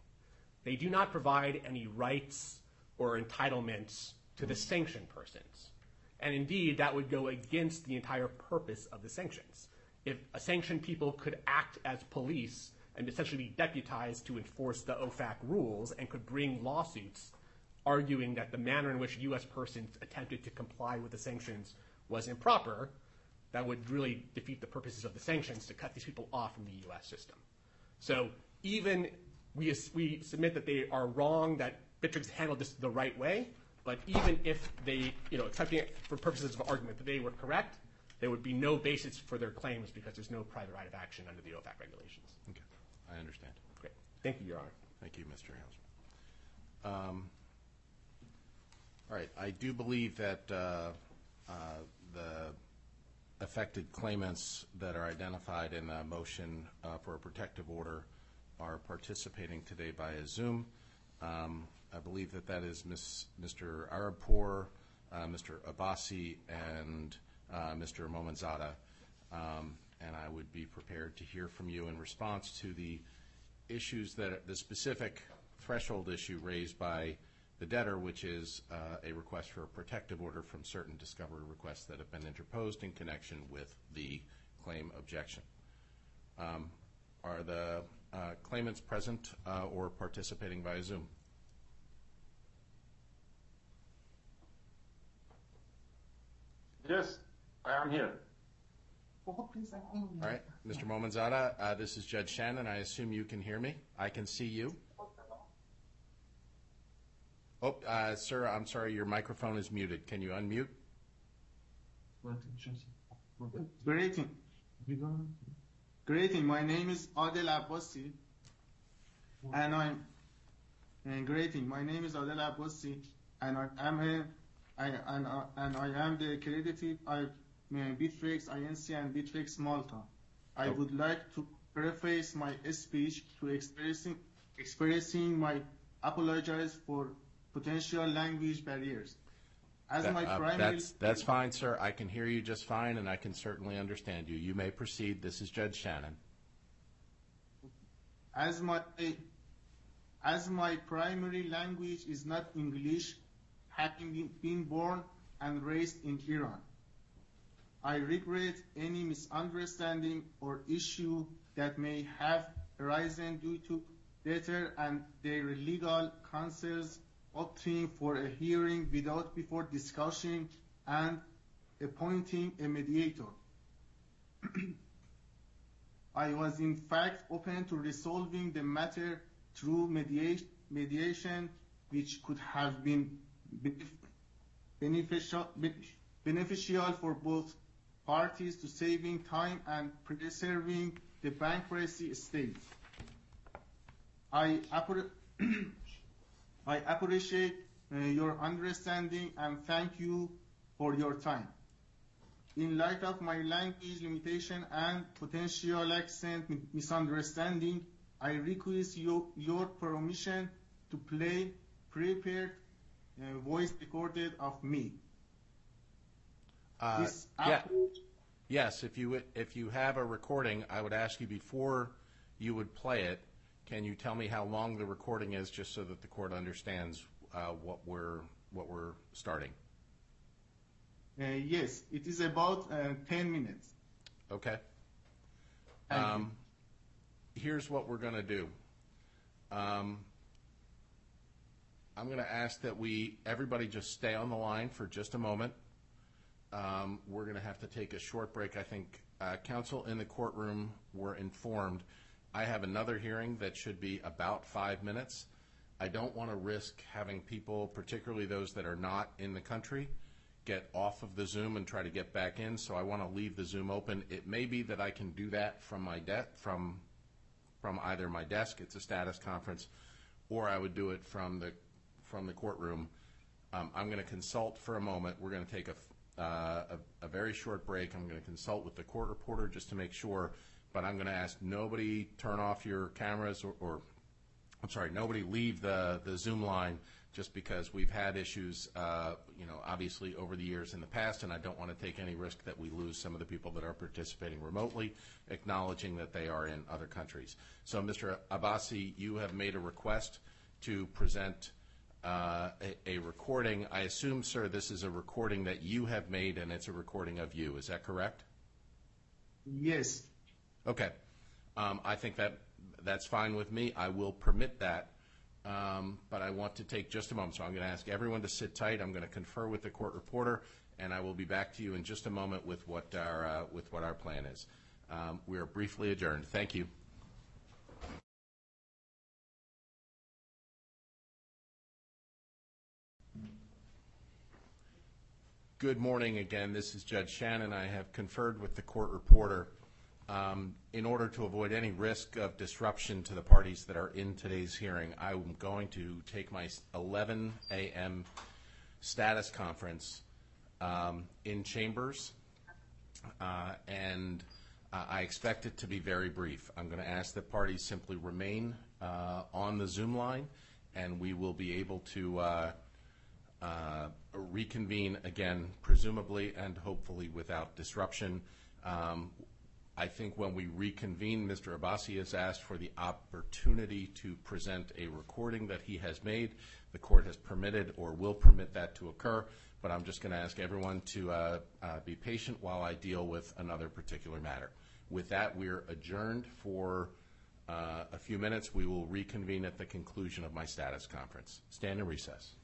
They do not provide any rights or entitlements to the sanctioned persons. And indeed, that would go against the entire purpose of the sanctions. If a sanctioned people could act as police and essentially be deputized to enforce the OFAC rules and could bring lawsuits arguing that the manner in which U.S. persons attempted to comply with the sanctions was improper, that would really defeat the purposes of the sanctions to cut these people off from the U.S. system. So even we submit that they are wrong, that Bittrex handled this the right way, but even if they, you know, accepting it for purposes of argument that they were correct, there would be no basis for their claims because there's no private right of action under the OFAC regulations. Okay. I understand. Great. Thank you, Your Honor. Thank you, Mr. Hausman. All right. I do believe that uh, uh, the affected claimants that are identified in the motion uh, for a protective order are participating today via Zoom. Um, I believe that that is Mr. Arabpour, uh, Mr. Abbasi, and uh, Mr. Momenzadeh. Um, and I would be prepared to hear from you in response to the issues that the specific threshold issue raised by the debtor, which is uh, a request for a protective order from certain discovery requests that have been interposed in connection with the claim objection. Um, are the uh, claimants present uh, or participating via Zoom? Yes, I am here. All right. Mr. Momenzadeh, this is Judge Shannon. I assume you can hear me. I can see you. Oh, sir, I'm sorry. Your microphone is muted. Can you unmute? Greeting. Greeting. My name is Adel Abbasi. And I'm greeting. My name is Adel Abbasi. And I am a, I, and, uh, and I am the accredited Bittrex INC and Bittrex Malta. I would like to preface my speech to expressing expressing my apologies for potential language barriers. As my uh, primary... That's fine, sir. I can hear you just fine, and I can certainly understand you. You may proceed. This is Judge Shannon. As my primary language is not English, having been born and raised in Iran, I regret any misunderstanding or issue that may have arisen due to debtor and their legal counsels opting for a hearing without before discussing and appointing a mediator. *clears throat* I was in fact open to resolving the matter through media- mediation, which could have been beneficial, for both parties to saving time and preserving the bankruptcy estate. I, *clears throat* I appreciate uh, your understanding and thank you for your time. In light of my language limitation and potential accent misunderstanding, I request you, your permission to play prepared uh, voice recorded of me. Uh, yeah. Yes, if you, if you have a recording, I would ask you before you would play it, can you tell me how long the recording is, just so that the court understands uh, what we're, what we're starting? Uh, yes, it is about uh, 10 minutes. Okay? Um, Here's what we're going to do. Um, I'm going to ask that we, everybody just stay on the line for just a moment. Um, We're going to have to take a short break. I think uh, counsel in the courtroom were informed. I have another hearing that should be about five minutes. I don't want to risk having people, particularly those that are not in the country, get off of the Zoom and try to get back in, so I want to leave the Zoom open. It may be that I can do that from my de, from, from either my desk, it's a status conference, or I would do it from the, from the courtroom. Um, I'm going to consult for a moment. We're going to take a, uh, a, a very short break. I'm going to consult with the court reporter just to make sure, but I'm going to ask nobody turn off your cameras or, or I'm sorry, nobody leave the, the Zoom line just because we've had issues, uh, you know, obviously over the years in the past, and I don't want to take any risk that we lose some of the people that are participating remotely, acknowledging that they are in other countries. So, Mr. Abbasi, you have made a request to present uh, a, a recording. I assume, sir, this is a recording that you have made, and it's a recording of you. Is that correct? Yes, Okay. Um, I think that, that's fine with me. I will permit that. Um, but I want to take just a moment. So I'm going to ask everyone to sit tight. I'm going to confer with the court reporter, and I will be back to you in just a moment with what our, uh, with what our plan is. Um, we are briefly adjourned. Thank you. Good morning again. This is Judge Shannon. I have conferred with the court reporter. Um, In order to avoid any risk of disruption to the parties that are in today's hearing, I'm going to take my 11 a.m. status conference um, in chambers, uh, and uh, I expect it to be very brief. I'm going to ask that parties simply remain uh, on the Zoom line, and we will be able to reconvene again, presumably and hopefully without disruption. I think when we reconvene, Mr. Abbasi has asked for the opportunity to present a recording that he has made. The court has permitted or will permit that to occur, but I'm just going to ask everyone to uh, uh, be patient while I deal with another particular matter. With that, we're adjourned for uh, a few minutes. We will reconvene at the conclusion of my status conference. Stand in recess.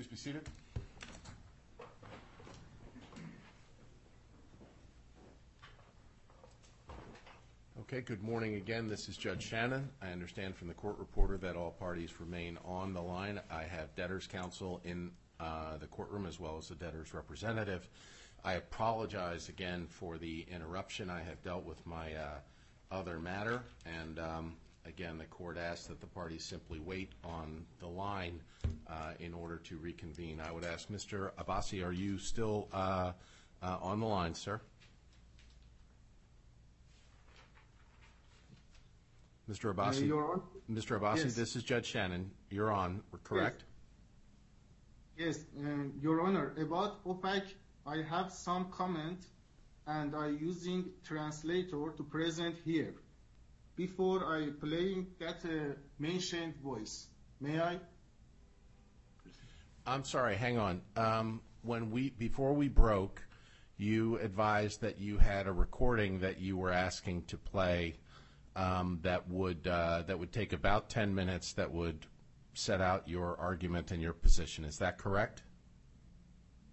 Please be seated. Okay, good morning again. This is Judge Shannon. I understand from the court reporter that all parties remain on the line. I have debtors' counsel in uh, the courtroom as well as the debtors' representative. I apologize again for the interruption. I have dealt with my uh, other matter, and um, again, the court asks that the parties simply wait on the line uh, in order to reconvene. I would ask Mr. Abbasi, are you still uh, uh, on the line, sir? Mr. Abbasi? Honor, Mr. Abbasi, this is Judge Shannon. You're on, correct? yes, um, Your Honor, about OPEC, I have some comment, and I'm using translator to present here. Before I playing that uh, mentioned voice, may I? I'm sorry, hang on. Um, When we, before we broke, you advised that you had a recording that you were asking to play um, that would, uh, that would take about 10 minutes, that would set out your argument and your position. Is that correct?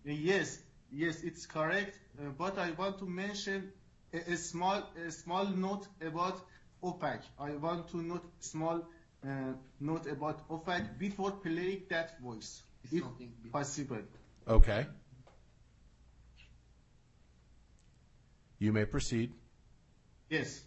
Uh, Yes, yes, it's correct. Uh, but I want to mention a, a small, a small note about OPEC. I want to note small uh, note about OPEC before playing that voice, if possible. Okay. You may proceed. Yes.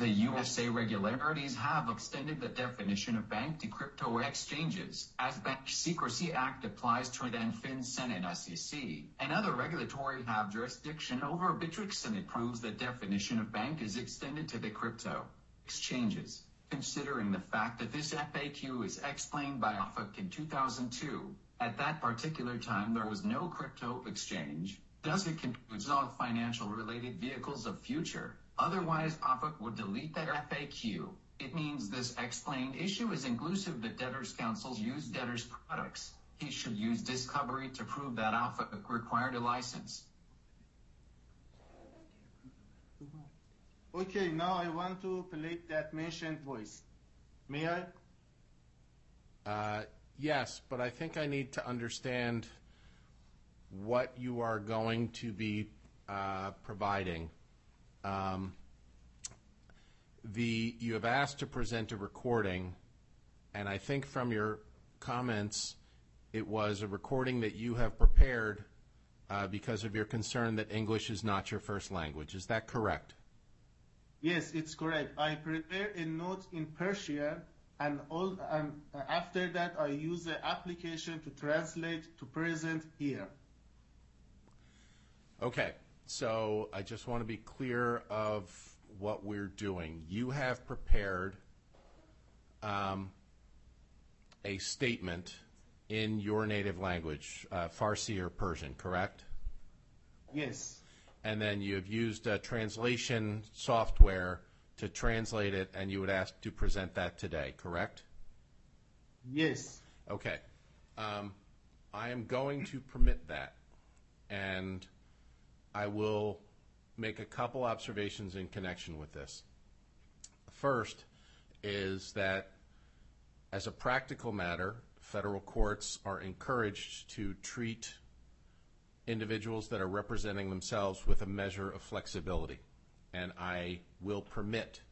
The USA regularities have extended the definition of bank to crypto exchanges, as Bank Secrecy Act applies to then FinCEN and SEC, and other regulatory have jurisdiction over Bittrex and it proves the definition of bank is extended to the crypto exchanges. Considering the fact that this FAQ is explained by OFAC in 2002, at that particular time there was no crypto exchange, does it concludes all financial related vehicles of future? Otherwise, OFAC would delete that FAQ. It means this explained issue is inclusive that debtors' councils use debtors' products. He should use discovery to prove that OFAC required a license. Okay, now I want to play that mentioned voice. May I? Uh, Yes, but I think I need to understand what you are going to be uh, providing. Um, The, you have asked to present a recording, and I think from your comments, it was a recording that you have prepared uh, because of your concern that English is not your first language. Is that correct? Yes, it's correct. I prepare a note in Persian, and after that, I use the application to translate to present here. Okay, so I just want to be clear of what we're doing. You have prepared um, a statement in your native language, uh, Farsi or Persian, correct? Yes. And then you have used translation software to translate it, and you would ask to present that today, correct? Yes. Okay. Um, I am going to permit that, and I will make a couple observations in connection with this. First is that, as a practical matter, federal courts are encouraged to treat individuals that are representing themselves with a measure of flexibility. And I will permit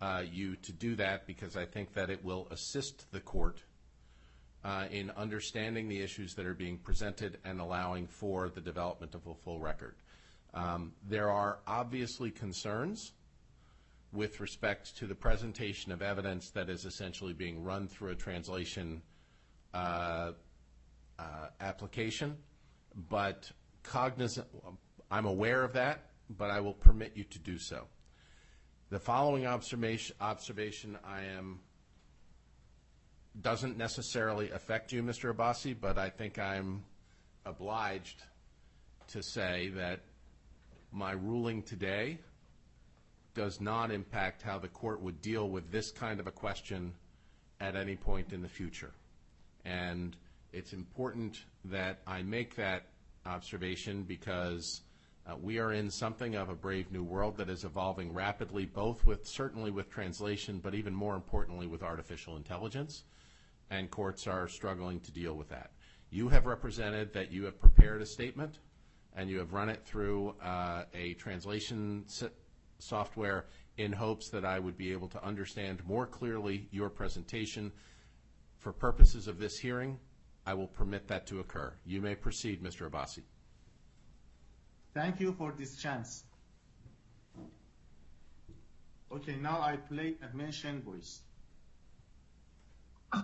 uh, you to do that because I think that it will assist the court uh, in understanding the issues that are being presented and allowing for the development of a full record. Um, There are obviously concerns with respect to the presentation of evidence that is essentially being run through a translation uh, uh, application, but I'm aware of that, but I will permit you to do so. The following observation, observation I am, doesn't necessarily affect you, Mr. Abbasi, but I think I'm obliged to say that my ruling today does not impact how the court would deal with this kind of a question at any point in the future. And it's important that I make that observation because uh, we are in something of a brave new world that is evolving rapidly, both with, certainly with translation, but even more importantly with artificial intelligence. and courts are struggling to deal with that. You have represented that you have prepared a statement and you have run it through uh, a translation s- software in hopes that I would be able to understand more clearly your presentation. For purposes of this hearing, I will permit that to occur. You may proceed, Mr. Abbasi. Thank you for this chance. Okay, now I play admission voice.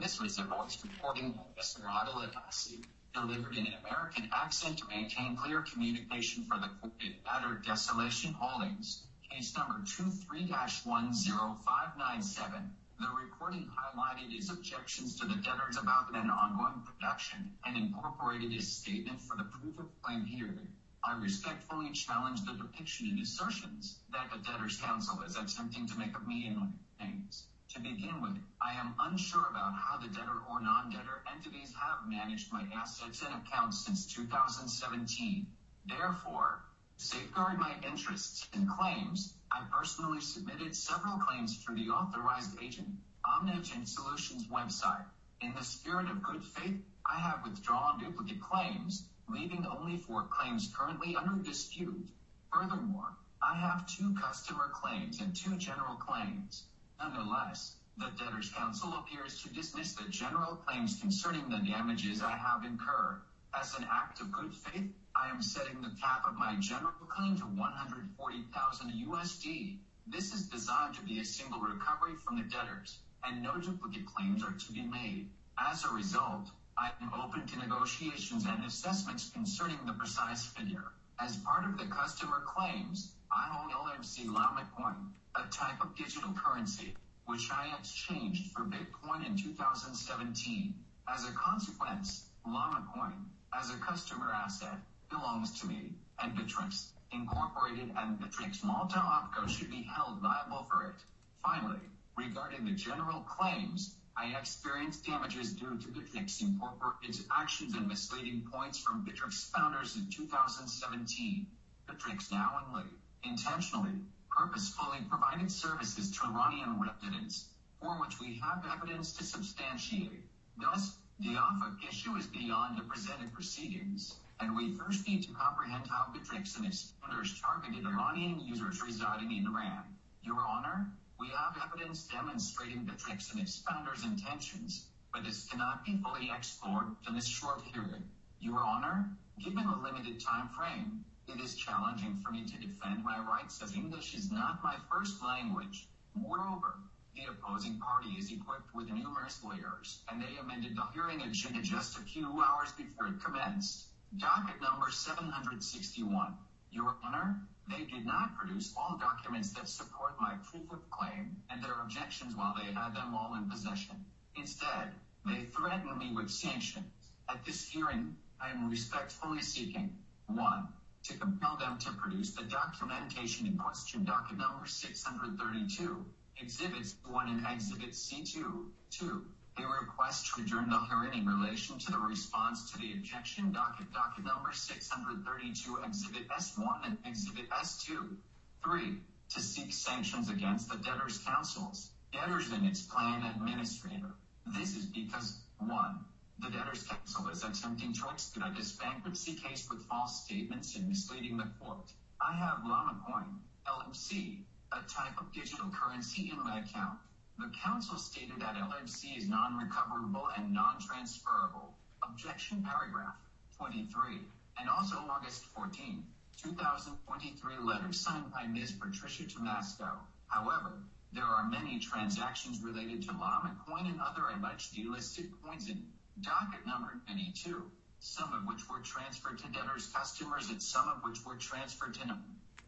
This is a voice recording by Mr. Adil Abbasi, delivered in an American accent to maintain clear communication for the quoted matter Desolation Holdings, case number 23-10597. The recording highlighted his objections to the debtors about an ongoing production and incorporated his statement for the proof of claim hearing. I respectfully challenge the depiction and assertions that the debtors counsel is attempting to make of me and my claims. To begin with, I am unsure about how the debtor or non-debtor entities have managed my assets and accounts since 2017. Therefore, to safeguard my interests and claims, I personally submitted several claims through the authorized agent, Omni Agent Solutions website. In the spirit of good faith, I have withdrawn duplicate claims, leaving only four claims currently under dispute. Furthermore, I have two customer claims and two general claims. Nonetheless, the debtors counsel appears to dismiss the general claims concerning the damages I have incurred. As an act of good faith, I am setting the cap of my general claim to 140,000 USD. This is designed to be a single recovery from the debtors, and no duplicate claims are to be made. As a result, I am open to negotiations and assessments concerning the precise figure. As part of the customer claims, I hold LMC LoMoCoin, a type of digital currency, which I exchanged for Bitcoin in 2017. As a consequence, LoMoCoin, as a customer asset, belongs to me, and Bittrex, Incorporated and Bittrex Malta OpCo should be held liable for it. Finally, regarding the general claims, I experienced damages due to Bittrex Incorporated's actions and misleading points from Bittrex founders in 2017. Bittrex knowingly, intentionally, purposefully provided services to Iranian residents, for which we have evidence to substantiate. Thus, the OFAC issue is beyond the presented proceedings, and we first need to comprehend how Bittrex and its founders targeted Iranian users residing in Iran. Your Honor, we have evidence demonstrating Bittrex and its founders' intentions, but this cannot be fully explored in this short hearing. Your Honor, given a limited time frame, it is challenging for me to defend my rights as English is not my first language. Moreover, the opposing party is equipped with numerous lawyers, and they amended the hearing agenda just a few hours before it commenced. Docket number 761. Your Honor, they did not produce all documents that support my proof of claim and their objections while they had them all in possession. Instead, they threatened me with sanctions. At this hearing, I am respectfully seeking 1. To compel them to produce the documentation in question docket number 632, Exhibits 1 and Exhibit C2. 2. A request to adjourn the hearing in relation to the response to the objection docket docket number 632 Exhibit S1 and Exhibit S2. 3. To seek sanctions against the debtors' counsels, debtors and its plan administrator. This is because 1. The debtors' counsel is attempting to expedite this bankruptcy case with false statements and misleading the court. I have LoMoCoin, LMC, a type of digital currency in my account. The counsel stated that LMC is non-recoverable and non-transferable. Objection paragraph 23. And also August 14, 2023 letter signed by Ms. Patricia Tomasco. However, there are many transactions related to Llama Coin and other alleged delisted coins in docket number 22, some of which were transferred to debtors' customers and some of which were transferred to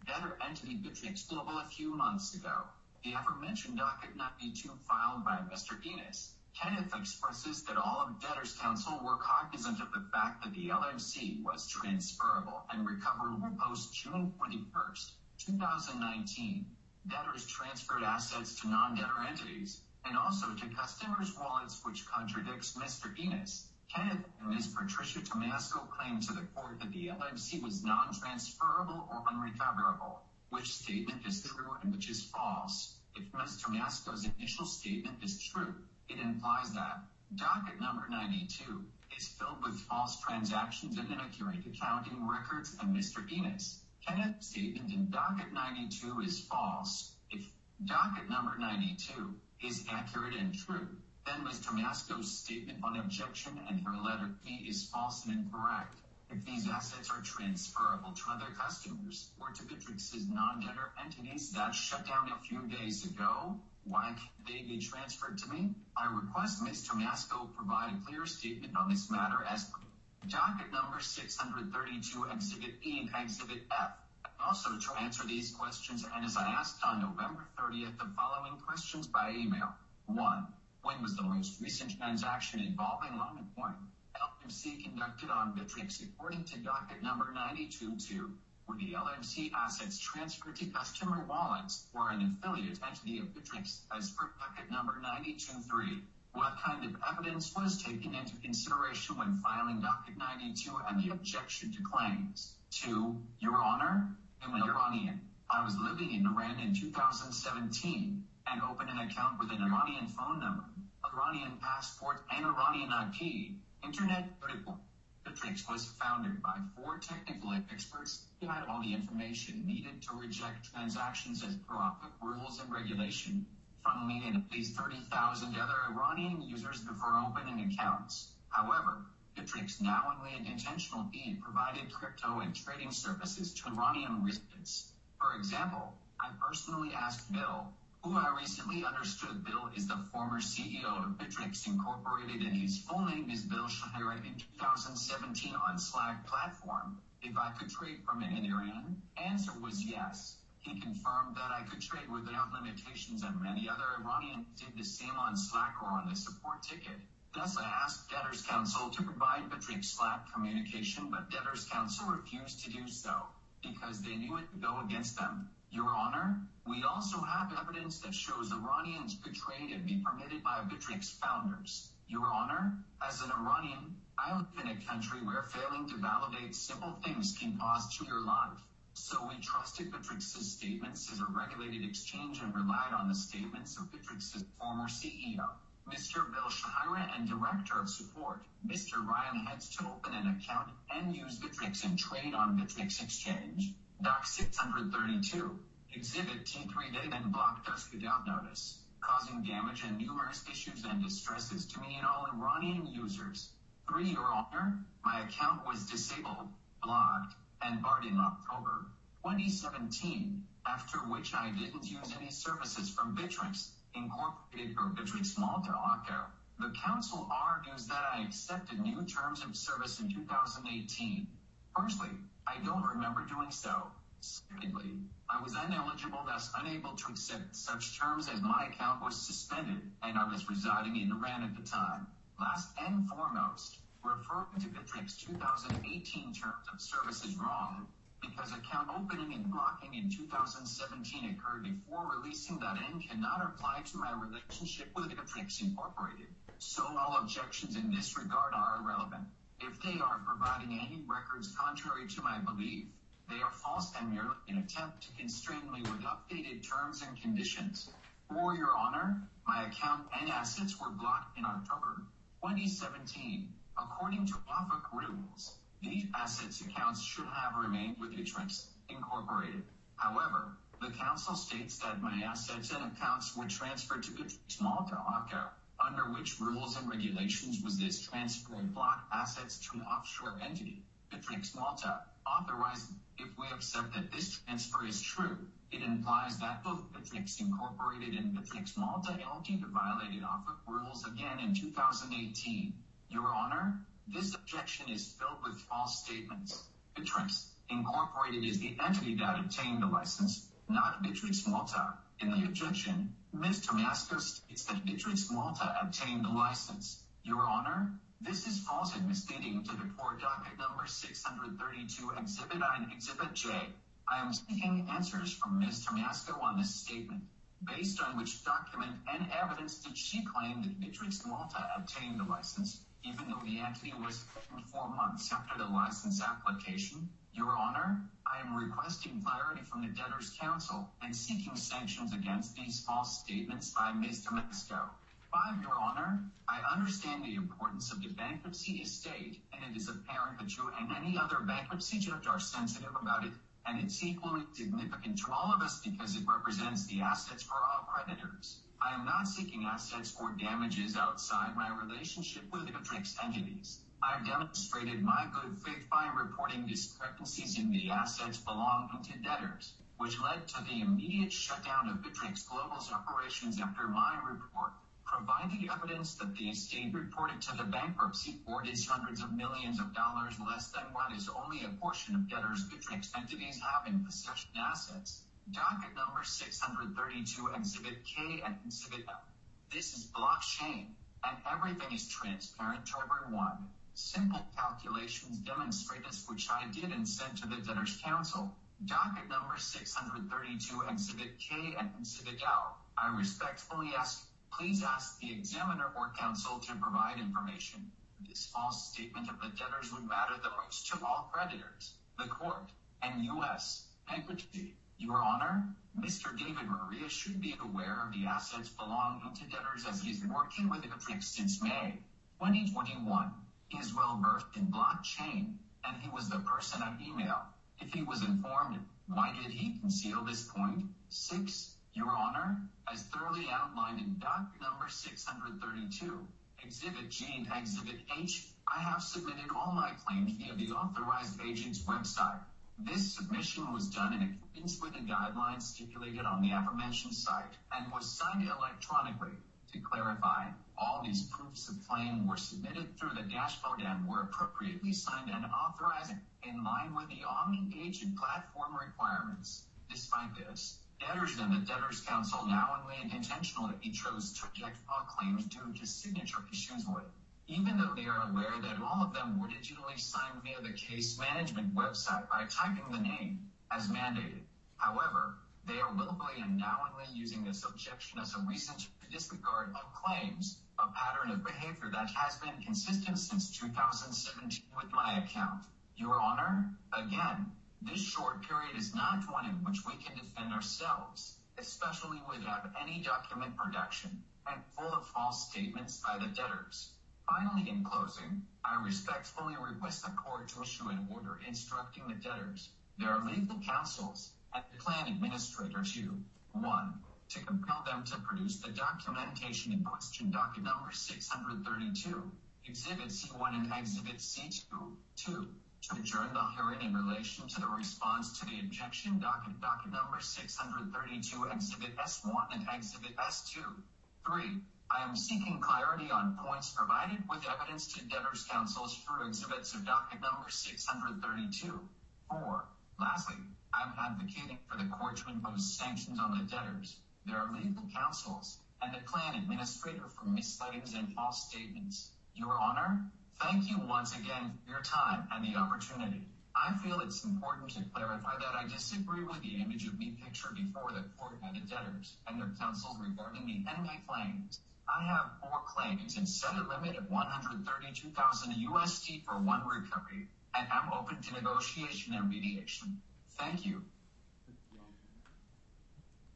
debtor entity Bittrex Global a few months ago. The aforementioned docket 92 filed by Mr. Enos, Kenneth expresses that all of debtors' counsel were cognizant of the fact that the LMC was transferable and recoverable post June 21st, 2019. Debtors transferred assets to non-debtor entities and also to customers' wallets, which contradicts Mr. Enos. Kenneth and Ms. Patricia Tomasco claimed to the court that the LMC was non-transferable or unrecoverable. Which statement is true and which is false? If Ms. Tomasco's initial statement is true, it implies that Docket number 92 is filled with false transactions and inaccurate accounting records, and Mr. Enos, Kenneth's statement in docket 92 is false. If docket number 92 is accurate and true, then Ms. Masco's statement on objection and her letter B is false and incorrect. If these assets are transferable to other customers or to Bittrex's non-debtor entities that shut down a few days ago, why can't they be transferred to me? I request Ms. Masco provide a clear statement on this matter as docket number 632, Exhibit E and Exhibit F. Also, to answer these questions, and as I asked on November 30th, the following questions by email. One, when was the most recent transaction involving? LMC conducted on Bittrex according to docket number 92-2. Were the LMC assets transferred to customer wallets or an affiliate entity of Bittrex as per docket number 92-3? What kind of evidence was taken into consideration when filing docket 92 and the objection to claims? Two, Your Honor, I'm an Iranian. I was living in Iran in 2017 and opened an account with an Iranian phone number, Iranian passport, and Iranian IP. Internet critical. Bittrex was founded by four technical experts who had all the information needed to reject transactions as per OFAC rules and regulation from me and at least 30,000 other Iranian users before opening accounts. However, Bittrex knowingly and intentionally provided crypto and trading services to Iranian residents. For example, I personally asked Bill, who I recently understood Bill is the former CEO of Bittrex Incorporated and his full name is Bill Shihara in 2017 on Slack platform, if I could trade from it in Iran? Answer was yes. He confirmed that I could trade without limitations and many other Iranians did the same on Slack or on the support ticket. Thus, asked Debtors Counsel to provide Bittrex Slack communication, but Debtors Counsel refused to do so because they knew it would go against them. Your Honor, we also have evidence that shows Iranians trade and be permitted by Bittrex founders. Your Honor, as an Iranian, I live in a country where failing to validate simple things can cost you your life. So we trusted Bittrex's statements as a regulated exchange and relied on the statements of Bittrex's former CEO, Mr. Bill Shihara, and Director of Support, Mr. Ryan Heads, to open an account and use Bittrex and trade on Bittrex Exchange. Doc 632, Exhibit T3 they then blocked us without notice, causing damage and numerous issues and distresses to me and all Iranian users. 3. Your Honor, my account was disabled, blocked, and barred in October 2017, after which I didn't use any services from Bittrex, Incorporated or Bittrex Malta Auto. The counsel argues that I accepted new terms of service in 2018. Firstly, I don't remember doing so. Secondly, I was ineligible, thus unable to accept such terms as my account was suspended and I was residing in Iran at the time. Last and foremost, referring to Bittrex 2018 terms of service is wrong because account opening and blocking in 2017 occurred before releasing that and cannot apply to my relationship with Bittrex Incorporated. So all objections in this regard are irrelevant. If they are providing any records contrary to my belief, they are false and merely an attempt to constrain me with updated terms and conditions. For your honor, my account and assets were blocked in October 2017. According to OFAC rules, these assets accounts should have remained with Bittrex Incorporated. However, the counsel states that my assets and accounts were transferred to Bittrex Malta Auto. Under which rules and regulations was this transfer of blocked assets to an offshore entity, Bittrex Malta, authorized? If we accept that this transfer is true, it implies that both Bittrex Incorporated and Bittrex Malta LT violated OFAC rules again in 2018. Your honor, this objection is filled with false statements. Bittrex Incorporated is the entity that obtained the license, not Bittrex Malta. In the objection, Ms. Tomasco states that Bittrex Malta obtained the license. Your honor, this is false and misleading to the court docket number 632 Exhibit I and Exhibit J. I am seeking answers from Ms. Tomasco on this statement, based on which document and evidence did she claim that Bittrex Malta obtained the license, even though the entity was four months after the license application? Your honor, I am requesting clarity from the debtors counsel and seeking sanctions against these false statements by Ms. Tomasco. Five, Your Honor, I understand the importance of the bankruptcy estate, and it is apparent that you and any other bankruptcy judge are sensitive about it, and it's equally significant to all of us because it represents the assets for all creditors. I am not seeking assets or damages outside my relationship with the Matrix entities. I've demonstrated my good faith by reporting discrepancies in the assets belonging to debtors, which led to the immediate shutdown of Bittrex Global's operations after my report provided evidence that the estate reported to the bankruptcy court is hundreds of millions of dollars less than what is only a portion of debtors Bittrex entities have in possession assets. Docket number 632, Exhibit K and Exhibit F. This is blockchain, and everything is transparent to everyone. Simple calculations demonstrate this, which I did and sent to the debtors counsel. Docket number 632, Exhibit K and Exhibit L. I respectfully ask, please ask the examiner or counsel to provide information. This false statement of the debtors would matter the most to all creditors, the court, and U.S. bankruptcy. Your Honor, Mr. David Maria should be aware of the assets belonging to debtors as he's working with Bittrex since May 2021. He is well versed in blockchain, and he was the person I email. If he was informed, why did he conceal this point? Six, Your Honor, as thoroughly outlined in doc number 632, Exhibit G and Exhibit H, I have submitted all my claims via the authorized agent's website. This submission was done in accordance with the guidelines stipulated on the aforementioned site and was signed electronically. To clarify, all these proofs of claim were submitted through the dashboard and were appropriately signed and authorized in line with the Omni Agent platform requirements. Despite this, debtors and the debtors counsel knowingly and intentionally chose to reject all claims due to signature issues with, even though they are aware that all of them were digitally signed via the case management website by typing the name as mandated. However, they are willfully and knowingly using this objection as a reason to disregard of claims, a pattern of behavior that has been consistent since 2017 with my account. Your Honor, again, this short period is not one in which we can defend ourselves, especially without any document production and full of false statements by the debtors. Finally, in closing, I respectfully request the court to issue an order instructing the debtors, their legal counsels, and the plan administrator to 1. To compel them to produce the documentation in question docket number 632, Exhibit C1 and Exhibit C2. 2. To adjourn the hearing in relation to the response to the objection docket docket number 632, Exhibit S1 and Exhibit S2. 3. I am seeking clarity on points provided with evidence to debtors counsels through exhibits of docket number 632. 4. Lastly, I'm advocating for the court to impose sanctions on the debtors, their legal counsels, and the plan administrator for misleadings and false statements. Your Honor, thank you once again for your time and the opportunity. I feel it's important to clarify that I disagree with the image of me pictured before the court by the debtors and their counsels regarding me and my claims. I have four claims and set a limit of 132,000 USD for one recovery, and I'm open to negotiation and mediation. Thank you.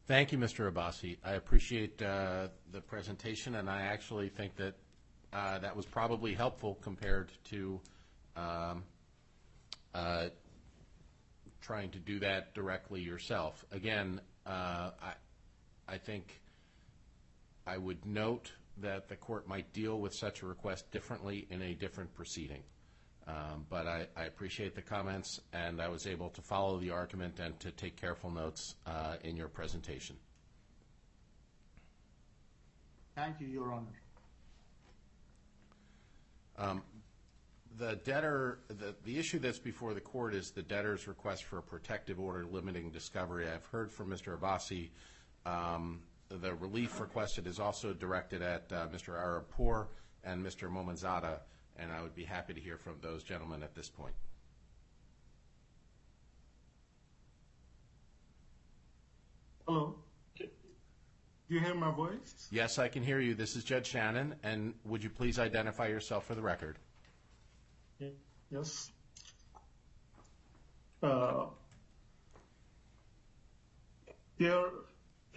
Thank you, Mr. Abbasi. I appreciate uh, the presentation, and I actually think that uh, that was probably helpful compared to um, uh, trying to do that directly yourself. Again, I think I would note that the court might deal with such a request differently in a different proceeding. Um, But I, I appreciate the comments, and I was able to follow the argument and to take careful notes uh, in your presentation. Thank you, Your Honor. The debtor, the, the issue that's before the court is the debtor's request for a protective order limiting discovery. I've heard from Mr. Abbasi. The relief requested is also directed at uh, Mr. Arapur and Mr. Momenzadeh, and I would be happy to hear from those gentlemen at this point. Hello. Do you hear my voice? Yes, I can hear you. This is Judge Shannon, and would you please identify yourself for the record? Yes. Uh, Dear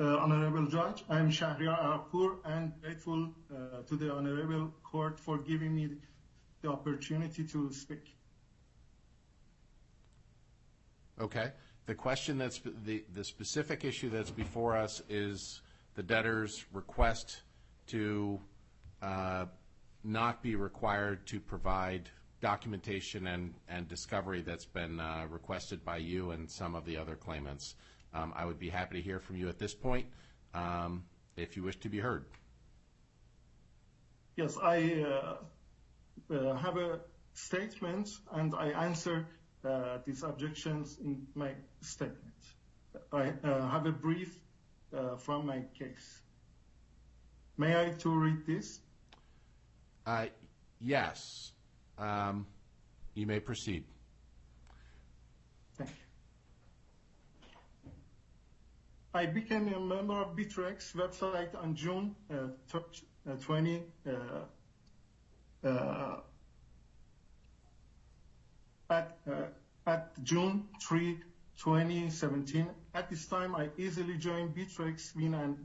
Honorable Judge. I am Shahriar Arapur and grateful uh, to the Honorable Court for giving me the opportunity to speak. Okay. The question that's, the, the specific issue that's before us is the debtor's request to uh, not be required to provide documentation and, and discovery that's been uh, requested by you and some of the other claimants. Um, I would be happy to hear from you at this point, um, if you wish to be heard. Yes, I uh, uh, have a statement and I answer uh, these objections in my statement. I uh, have a brief uh, from my case. May I to read this? Uh, Yes. Um, You may proceed. Thank you. I became a member of Bittrex website on June uh, uh, 20, uh, at, at June 3, 2017. At this time, I easily joined Bittrex with an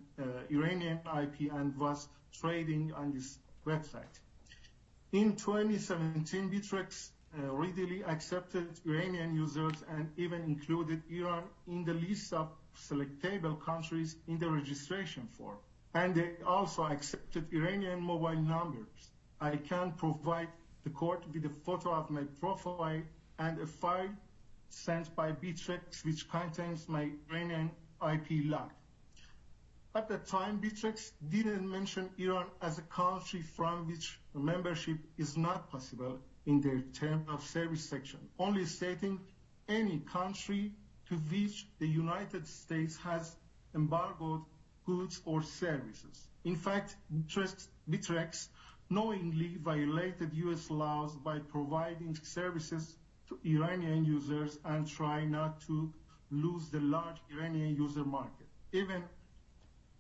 Iranian IP and was trading on this website. In 2017, Bittrex uh, readily accepted Iranian users and even included Iran in the list of selectable countries in the registration form. And they also accepted Iranian mobile numbers. I can provide the court with a photo of my profile and a file sent by Bittrex which contains my Iranian IP log. At the time, Bittrex didn't mention Iran as a country from which membership is not possible in their term of service section, only stating any country to which the United States has embargoed goods or services. In fact, Bittrex, knowingly violated U.S. laws by providing services to Iranian users and try not to lose the large Iranian user market. Even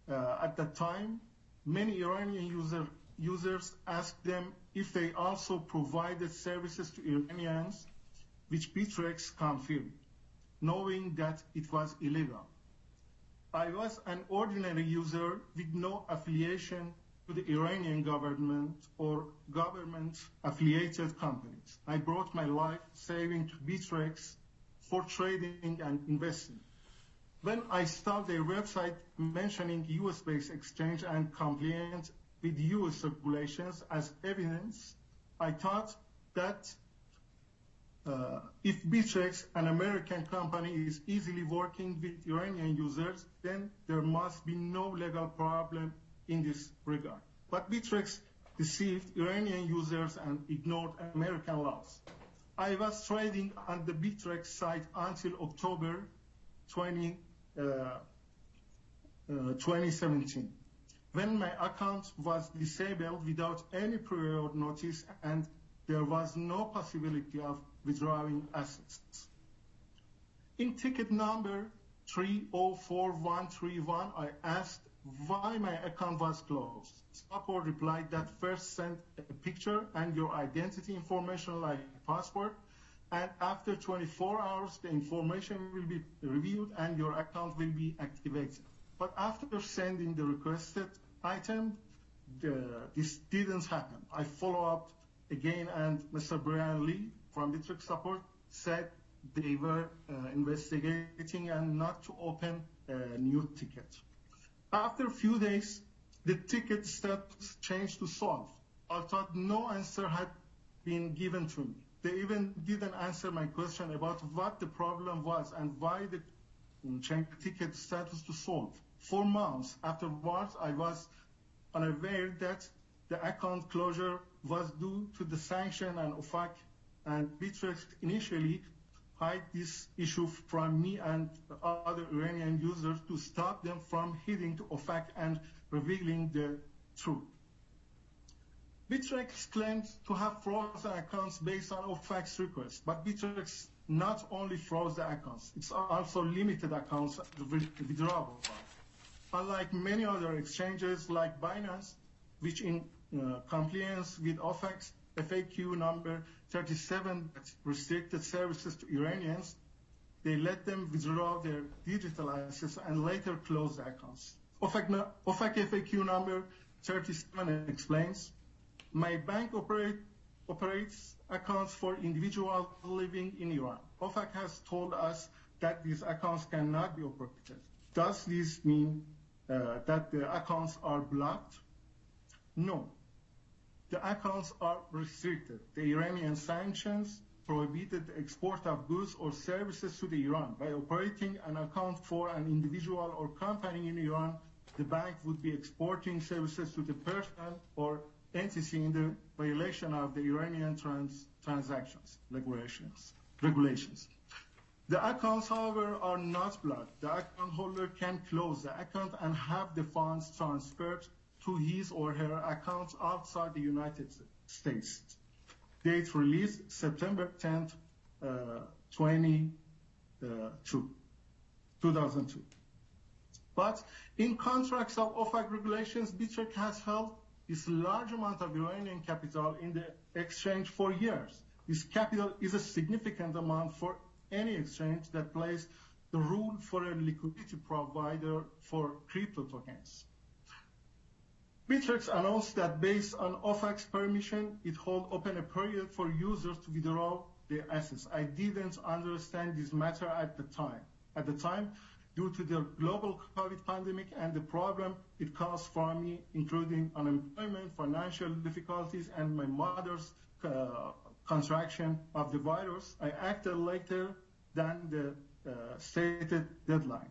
uh, at that time, many Iranian user, users asked them if they also provided services to Iranians, which Bittrex confirmed, knowing that it was illegal. I was an ordinary user with no affiliation to the Iranian government or government affiliated companies. I brought my life saving to Bittrex for trading and investing. When I saw their website mentioning US-based exchange and compliance with US regulations as evidence, I thought that if Bittrex, an American company, is easily working with Iranian users, then there must be no legal problem in this regard. But Bittrex deceived Iranian users and ignored American laws. I was trading on the Bittrex site until October 20, uh, uh, 2017, when my account was disabled without any prior notice and there was no possibility of withdrawing assets. In ticket number 304131, I asked why my account was closed. Support replied that first send a picture and your identity information like passport, and after 24 hours, the information will be reviewed and your account will be activated. But after sending the requested item, the, this didn't happen. I follow up again, and Mr. Brian Lee from Bittrex support said they were uh, investigating and not to open a new ticket. After a few days, the ticket status changed to solved. I thought no answer had been given to me. They even didn't answer my question about what the problem was and why the ticket status to solved. Four months afterwards, I was unaware that the account closure was due to the sanction and OFAC and Bittrex initially hide this issue from me and other Iranian users to stop them from heading to OFAC and revealing the truth. Bittrex claims to have frozen accounts based on OFAC's request, but Bittrex not only froze the accounts, it's also limited accounts withdrawable. Unlike many other exchanges like Binance, which in uh, compliance with OFAC's FAQ number 37 that restricted services to Iranians, they let them withdraw their digital assets and later close accounts. OFAC, OFAC FAQ number 37 explains, my bank operate, operates accounts for individuals living in Iran. OFAC has told us that these accounts cannot be operated. Does this mean uh, that the accounts are blocked? No. The accounts are restricted. The Iranian sanctions prohibited the export of goods or services to the Iran. By operating an account for an individual or company in Iran, the bank would be exporting services to the person or entity in the violation of the Iranian trans transactions regulations. regulations. The accounts, however, are not blocked. The account holder can close the account and have the funds transferred to his or her accounts outside the United States. Date released September 10th, uh, 2002. 2002. But in contracts of OFAC regulations, Bittrex has held this large amount of Iranian capital in the exchange for years. This capital is a significant amount for any exchange that plays the role for a liquidity provider for crypto tokens. Bittrex announced that based on OFAC's permission, it hold open a period for users to withdraw their assets. I didn't understand this matter at the time. At the time, due to the global COVID pandemic and the problem it caused for me, including unemployment, financial difficulties, and my mother's uh, contraction of the virus, I acted later than the uh, stated deadline.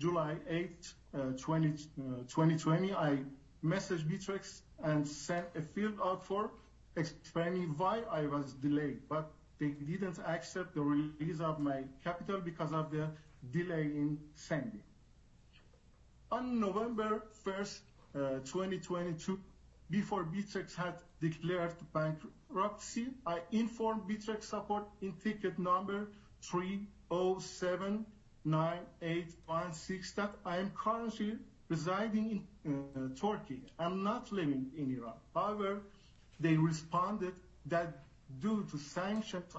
July 8, uh, 20, 2020, I messaged Bittrex and sent a field out for explaining why I was delayed, but they didn't accept the release of my capital because of the delay in sending. On November 1st, uh, 2022, before Bittrex had declared bankruptcy, I informed Bittrex support in ticket number 3079816 that I am currently residing in uh, Turkey. I'm not living in Iran. However, they responded that due to sanctions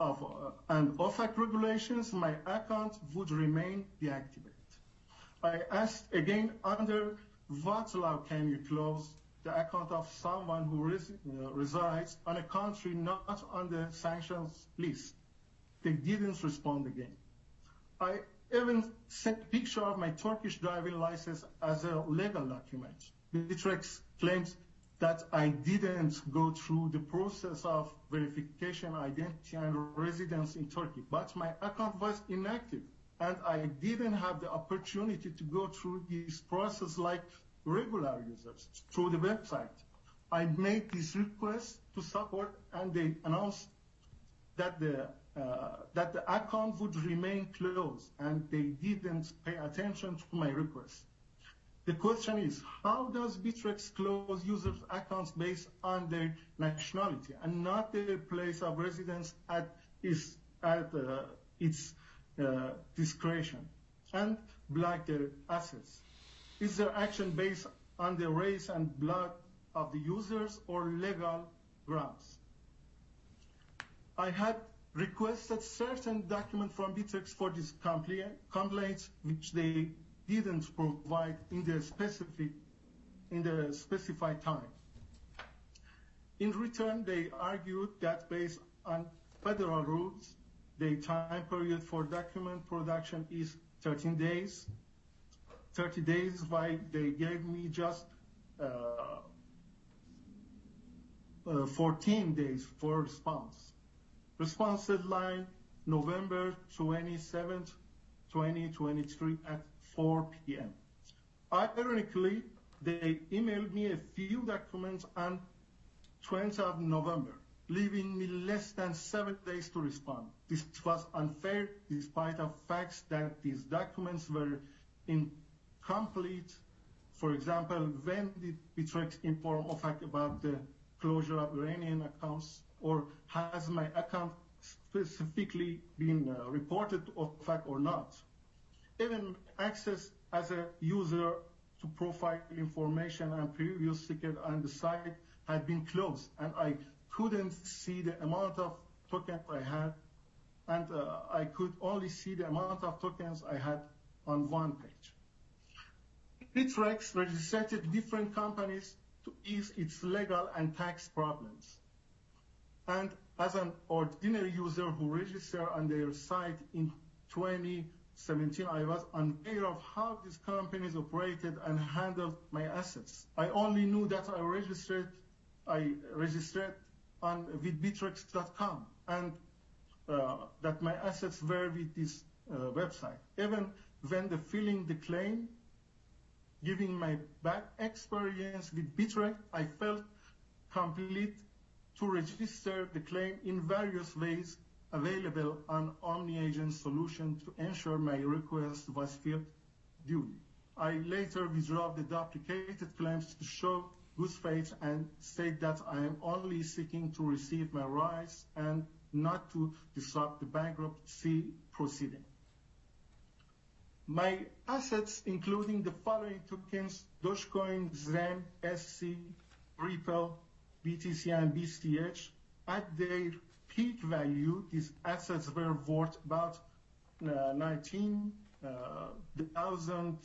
of, uh, and OFAC regulations, my account would remain deactivated. I asked again under what law can you close the account of someone who res uh, resides on a country not on the sanctions list? They didn't respond again. I even sent a picture of my Turkish driving license as a legal document. Bittrex claims that I didn't go through the process of verification, identity, and residence in Turkey, but my account was inactive, and I didn't have the opportunity to go through this process like regular users through the website. I made this request to support, and they announced that the that the account would remain closed, and they didn't pay attention to my request. The question is, how does Bittrex close users' accounts based on their nationality and not their place of residence at its, at, uh, its uh, discretion and block their assets? Is their action based on the race and blood of the users or legal grounds? I had requested certain documents from Bittrex for this complaints, which they didn't provide in the specific in the specified time. In return, they argued that based on federal rules, the time period for document production is 13 days. 30 days, while they gave me just uh, uh, 14 days for response. Response deadline November 27th, 2023 at 4 p.m. Ironically, they emailed me a few documents on 20th of November, leaving me less than seven days to respond. This was unfair despite the facts that these documents were incomplete. For example, when did Bittrex inform OFAC about the closure of Iranian accounts or has my account specifically been uh, reported of fact or not? even access as a user to profile information and previous ticket on the site had been closed and I couldn't see the amount of tokens I had and uh, I could only see the amount of tokens I had on one page. Bittrex registered different companies to ease its legal and tax problems. And as an ordinary user who registered on their site in 2017, I was unaware of how these companies operated and handled my assets. I only knew that I registered, I registered on with and uh, that my assets were with this uh, website. Even when the filling the claim, giving my back experience with Bittrex, I felt complete to register the claim in various ways available on Omni Agent solution to ensure my request was filled duly. I later withdraw the duplicated claims to show good faith and state that I am only seeking to receive my rights and not to disrupt the bankruptcy proceeding. My assets, including the following tokens, Dogecoin, Zen, SC, Ripple, BTC, and BCH, at their peak value, these assets were worth about uh, $19,000.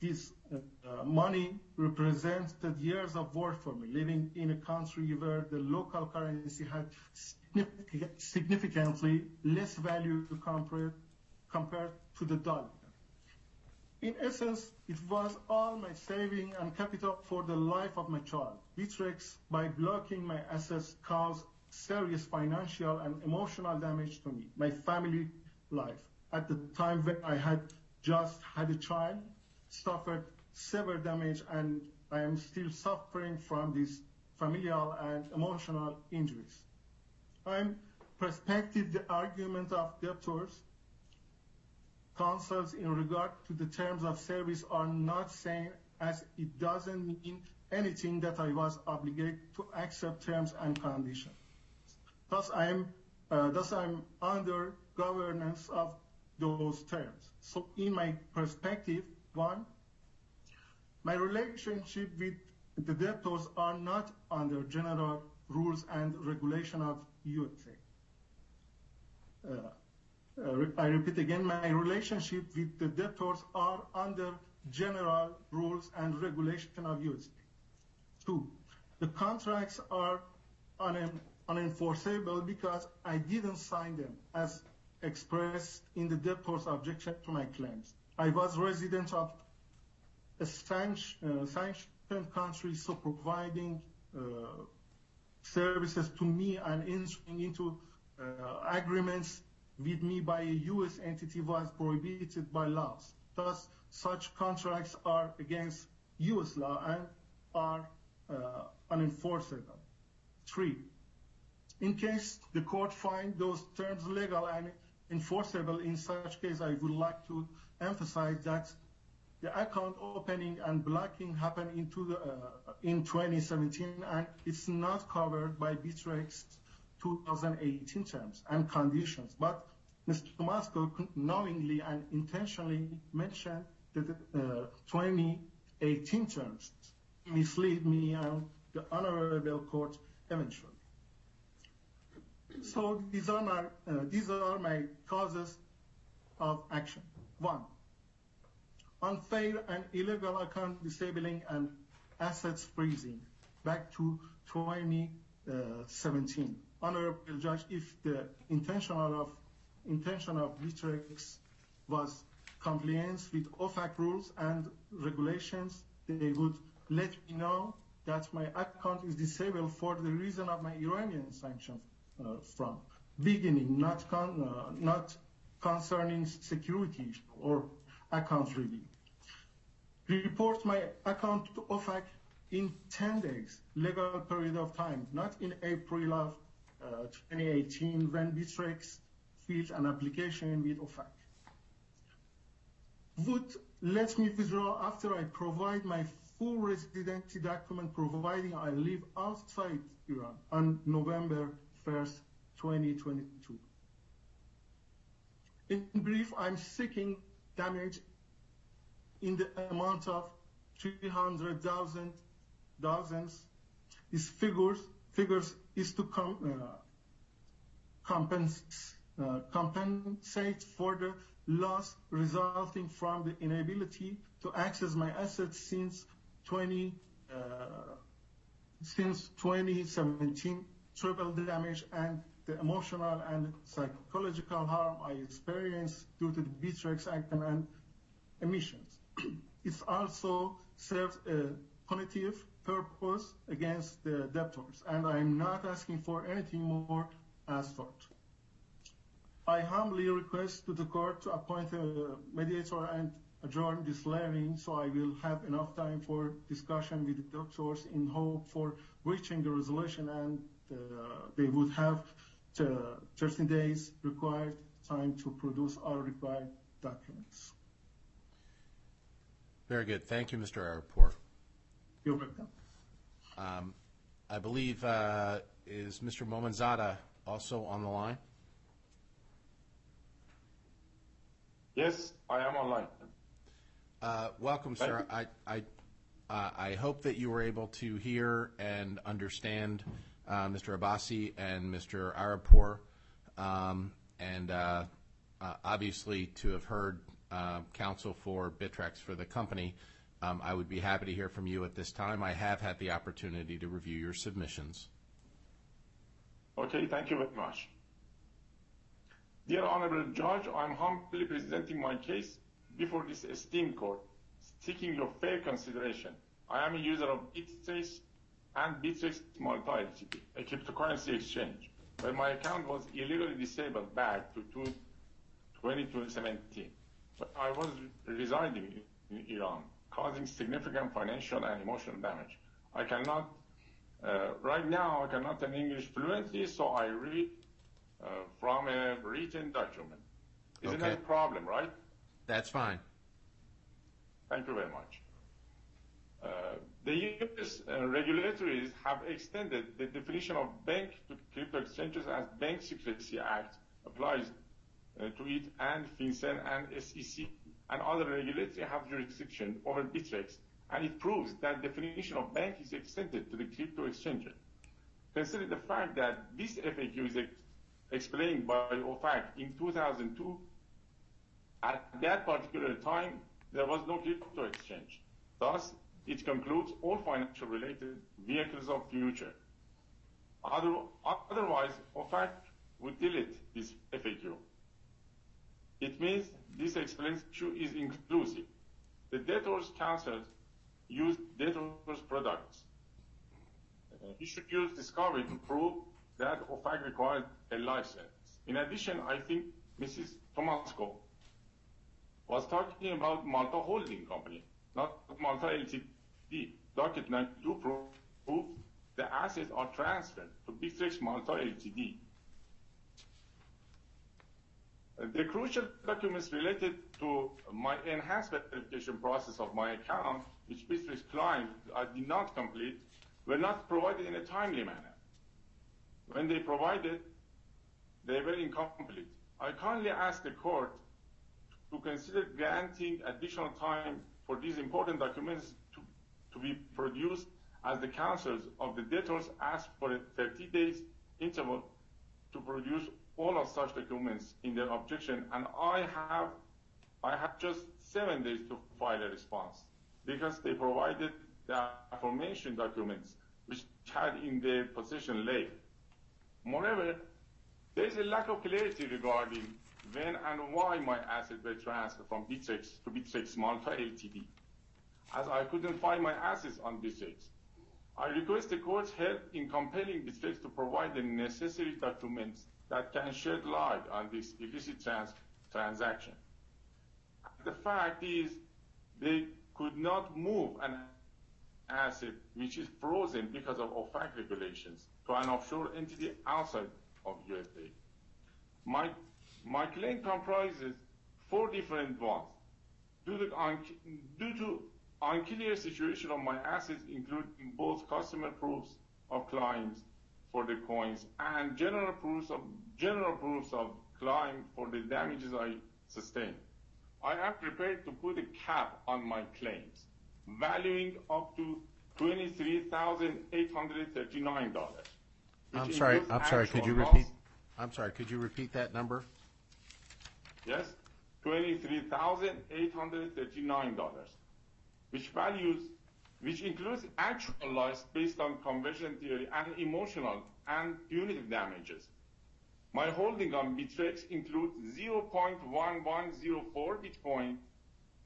This uh, money represented years of work for me, living in a country where the local currency had significantly less value compared to the dollar. In essence, it was all my saving and capital for the life of my child. Bittrex, by blocking my assets, caused serious financial and emotional damage to me, my family life. At the time when I had just had a child, suffered severe damage, and I am still suffering from these familial and emotional injuries. I'm perspective the argument of debtors counsels in regard to the terms of service are not saying as it doesn't mean anything that I was obligated to accept terms and conditions. Thus, uh, I'm under governance of those terms. So, in my perspective, one, my relationship with the debtors are not under general rules and regulation of USA. Uh, uh, I repeat again, my relationship with the debtors are under general rules and regulation of USA. Two, the contracts are un- unenforceable because I didn't sign them as expressed in the debtor's objection to my claims. I was resident of a sanctioned country, so providing uh, services to me and entering into uh, agreements with me by a U.S. entity was prohibited by laws. Thus, such contracts are against U.S. law and are uh, unenforceable. Three, in case the court find those terms legal and enforceable, in such case, I would like to emphasize that the account opening and blocking happened uh, in 2017, and it's not covered by Bittrex 2018 terms and conditions. But Mr. Tomasco knowingly and intentionally mentioned the 2018 terms mislead me and the honorable court eventually. So uh, these are my causes of action. One, unfair and illegal account disabling and assets freezing back to 2017. Honorable Judge, if the intention of Bittrex was compliance with OFAC rules and regulations, they would let me know that my account is disabled for the reason of my Iranian sanctions uh, from beginning, not uh, concerning security or account review. Report my account to OFAC in 10 days, legal period of time, not in April of 2018 when Bittrex filed an application with OFAC. Would let me withdraw after I provide my full residency document providing I live outside Iran on November 1st, 2022. In brief, I'm seeking damage in the amount of 300,000 thousands. These figures figures is to uh, uh, compensate for the loss resulting from the inability to access my assets since 20 uh, since 2017 triple damage and the emotional and psychological harm I experienced due to the Bittrex action and emissions. *clears throat* it also serves a punitive purpose against the debtors, and I'm not asking for anything more as such. I humbly request to the court to appoint a mediator and adjourn this hearing so I will have enough time for discussion with the doctors in hope for reaching a resolution and uh, they would have 13 days required time to produce all required documents. Very good. Thank you, Mr. Arapur. You're welcome. Um, I believe, uh, is Mr. Momenzadeh also on the line? Yes, I am online. Uh, Welcome, sir. I, I, uh, I hope that you were able to hear and understand uh, Mr. Abbasi and Mr. Arapur, um, and uh, uh, obviously to have heard uh, counsel for Bittrex for the company. Um, I would be happy to hear from you at this time. I have had the opportunity to review your submissions. Okay, thank you very much. Dear Honorable Judge, I'm humbly presenting my case before this esteemed court, seeking your fair consideration. I am a user of Bittrex and Bittrex Malta Ltd, a cryptocurrency exchange, where my account was illegally disabled back to 2017. But I was residing in Iran, causing significant financial and emotional damage. I cannot, uh, right now, I cannot speak English fluently, so I read uh, from a written document. Isn't Okay. that a problem, right? That's fine. Thank you very much. Uh, The U.S. uh, regulators have extended the definition of bank to crypto exchanges as Bank Secrecy Act applies uh, to it, and FinCEN and SEC and other regulators have jurisdiction over Bittrex, and it proves that definition of bank is extended to the crypto exchanges. Consider the fact that this FAQ is ex- explained by OFAC in 2002 at that particular time, there was no crypto exchange. Thus, it concludes all financial related vehicles of future. Other, otherwise, OFAC would delete this FAQ. It means this explanation is inclusive. The debtors counsel used debtors products. He should use discovery to prove that OFAC required a license. In addition, I think Mrs. Tomasco was talking about Malta Holding Company, not Malta Ltd. Docket 92 pro- proves the assets are transferred to Bittrex Malta Ltd. The crucial documents related to my enhanced verification process of my account, which Bittrex client I did not complete, were not provided in a timely manner. When they provided, they were incomplete. I kindly ask the court to consider granting additional time for these important documents to, to be produced as the counsels of the debtors asked for a 30 days interval to produce all of such documents in their objection and I have I have just seven days to file a response because they provided the aforementioned documents which had in their possession late. Moreover, there is a lack of clarity regarding when and why my assets were transferred from Bittrex to Bittrex Malta Ltd. As I couldn't find my assets on Bittrex, I request the court's help in compelling Bittrex to provide the necessary documents that can shed light on this illicit trans- transaction. The fact is, they could not move an asset which is frozen because of OFAC regulations to an offshore entity outside of USA. My, my claim comprises four different ones. Due to, due to unclear situation of my assets, including both customer proofs of claims for the coins and general proofs of general proofs of claim for the damages I sustained. I am prepared to put a cap on my claims, valuing up to twenty-three thousand eight hundred thirty-nine dollars. I'm sorry, I'm sorry, could you repeat? I'm sorry, could you repeat that number? Yes, $23,839, which values, which includes actual loss based on conversion theory and emotional and punitive damages. My holding on Bittrex includes 0.1104 Bitcoin,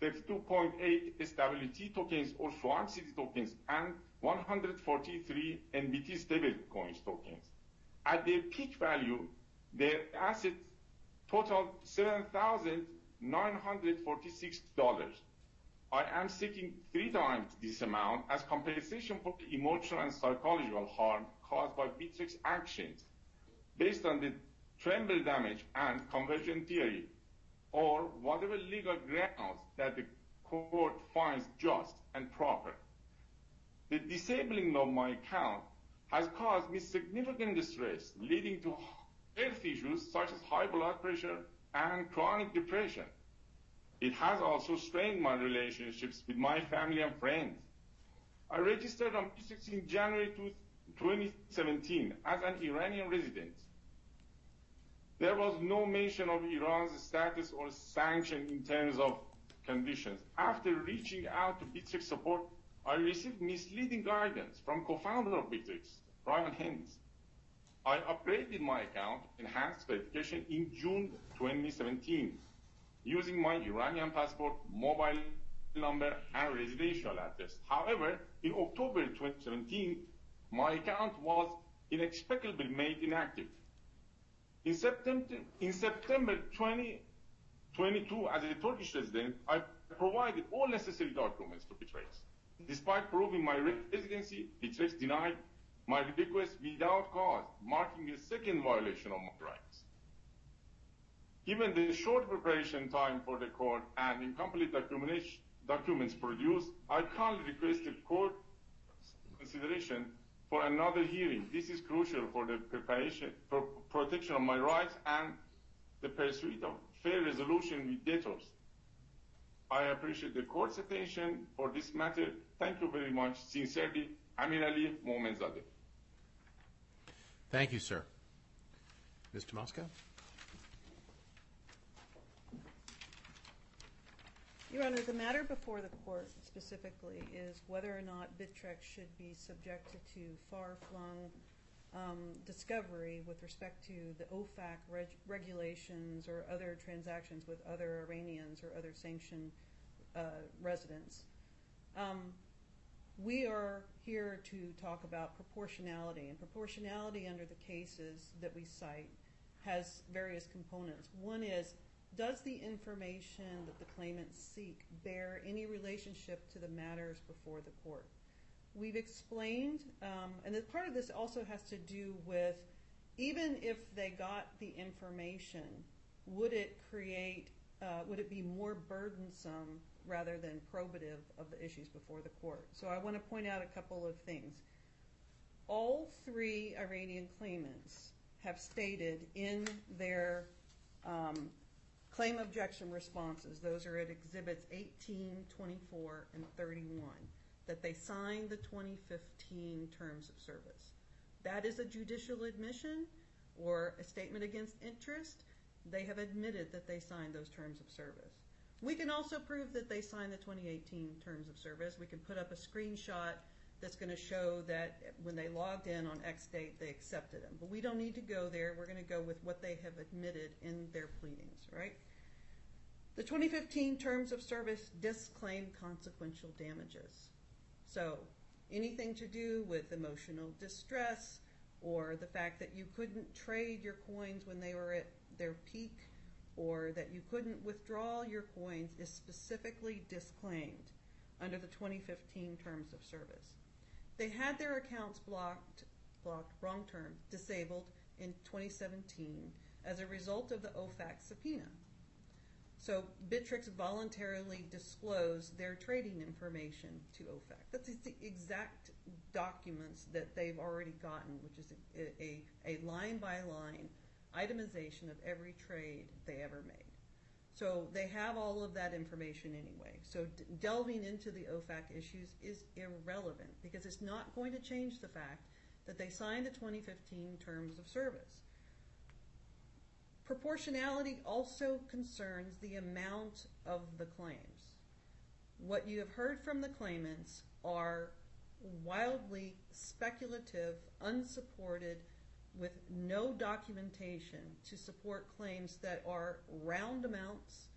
32.8 SWT tokens or Swarm City tokens, and 143 NBT stablecoins tokens. At their peak value, their assets totaled $7,946. I am seeking three times this amount as compensation for the emotional and psychological harm caused by Bittrex actions based on the tremble damage and conversion theory or whatever legal grounds that the court finds just and proper. The disabling of my account has caused me significant distress, leading to health issues such as high blood pressure and chronic depression. It has also strained my relationships with my family and friends. I registered on Bittrex in January 2017 as an Iranian resident. There was no mention of Iran's status or sanction in terms of conditions. After reaching out to Bittrex support, I received misleading guidance from co-founder of Bittrex, Ryan Hens. I upgraded my account, enhanced verification in June 2017, using my Iranian passport, mobile number, and residential address. However, in October 2017, my account was inexplicably made inactive. In September, in September 2022, as a Turkish resident, I provided all necessary documents to Bittrex. Despite proving my residency, Bittrex denied my request without cause, marking a second violation of my rights. Given the short preparation time for the court and incomplete documents produced, I kindly request the court consideration for another hearing. This is crucial for the protection of my rights and the pursuit of fair resolution with debtors. I appreciate the court's attention for this matter. Thank you very much. Sincerely, Amir Ali Momenzadeh. Thank you, sir. Ms. Tomasco? Your Honor, the matter before the court specifically is whether or not Bittrex should be subjected to far-flung um, discovery with respect to the OFAC regulations or other transactions with other Iranians or other sanctioned uh, residents. Um, we are here to talk about proportionality, and proportionality under the cases that we cite has various components. One is does the information that the claimants seek bear any relationship to the matters before the court? We've explained, um, and part of this also has to do with even if they got the information, would it create, uh, would it be more burdensome rather than probative of the issues before the court? So I want to point out a couple of things. All three Iranian claimants have stated in their um, Claim objection responses, those are at exhibits 18, 24, and 31, that they signed the 2015 terms of service. That is a judicial admission or a statement against interest. They have admitted that they signed those terms of service. We can also prove that they signed the 2018 terms of service. We can put up a screenshot that's going to show that when they logged in on X date, they accepted them. But we don't need to go there. We're going to go with what they have admitted in their pleadings, right? The 2015 terms of service disclaim consequential damages. So anything to do with emotional distress or the fact that you couldn't trade your coins when they were at their peak or that you couldn't withdraw your coins is specifically disclaimed under the 2015 terms of service. They had their accounts blocked, blocked, wrong term, disabled in 2017 as a result of the OFAC subpoena. So Bittrex voluntarily disclosed their trading information to OFAC. That's the exact documents that they've already gotten, which is a line-by-line itemization of every trade they ever made. So they have all of that information anyway. So delving into the OFAC issues is irrelevant because it's not going to change the fact that they signed the 2015 terms of service. proportionality also concerns the amount of the claims. What you have heard from the claimants are wildly speculative, unsupported, with no documentation to support claims that are round amounts,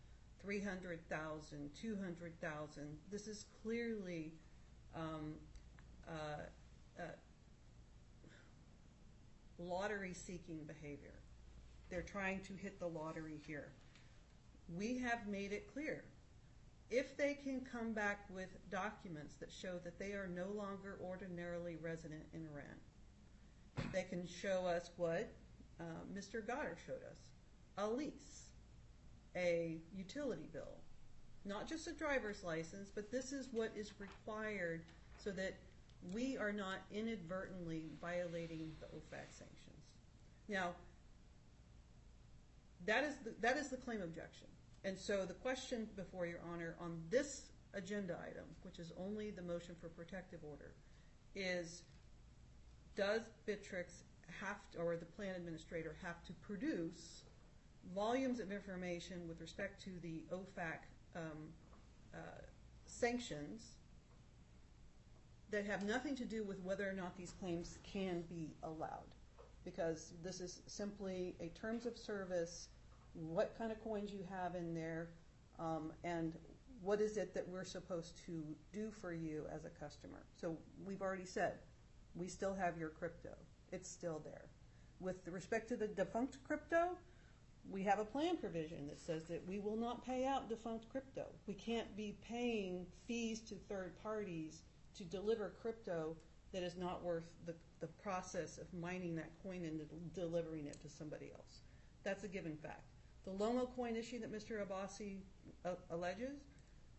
300,000, 200,000. This is clearly um, uh, uh, lottery-seeking behavior. They're trying to hit the lottery here. We have made it clear. If they can come back with documents that show that they are no longer ordinarily resident in Iran, they can show us what uh, Mr. Goddard showed us, a lease, a utility bill, not just a driver's license, but this is what is required so that we are not inadvertently violating the OFAC sanctions. Now, that is the, that is the claim objection. And so the question before Your Honor on this agenda item, which is only the motion for protective order, is does Bittrex have to, or the plan administrator have to produce volumes of information with respect to the OFAC um, uh, sanctions that have nothing to do with whether or not these claims can be allowed. Because this is simply a terms of service, what kind of coins you have in there, um, and what is it that we're supposed to do for you as a customer. So we've already said, we still have your crypto. It's still there. With respect to the defunct crypto, we have a plan provision that says that we will not pay out defunct crypto. We can't be paying fees to third parties to deliver crypto that is not worth the, the process of mining that coin and delivering it to somebody else. That's a given fact. The LoMoCoin issue that Mr. Abbasi uh, alleges,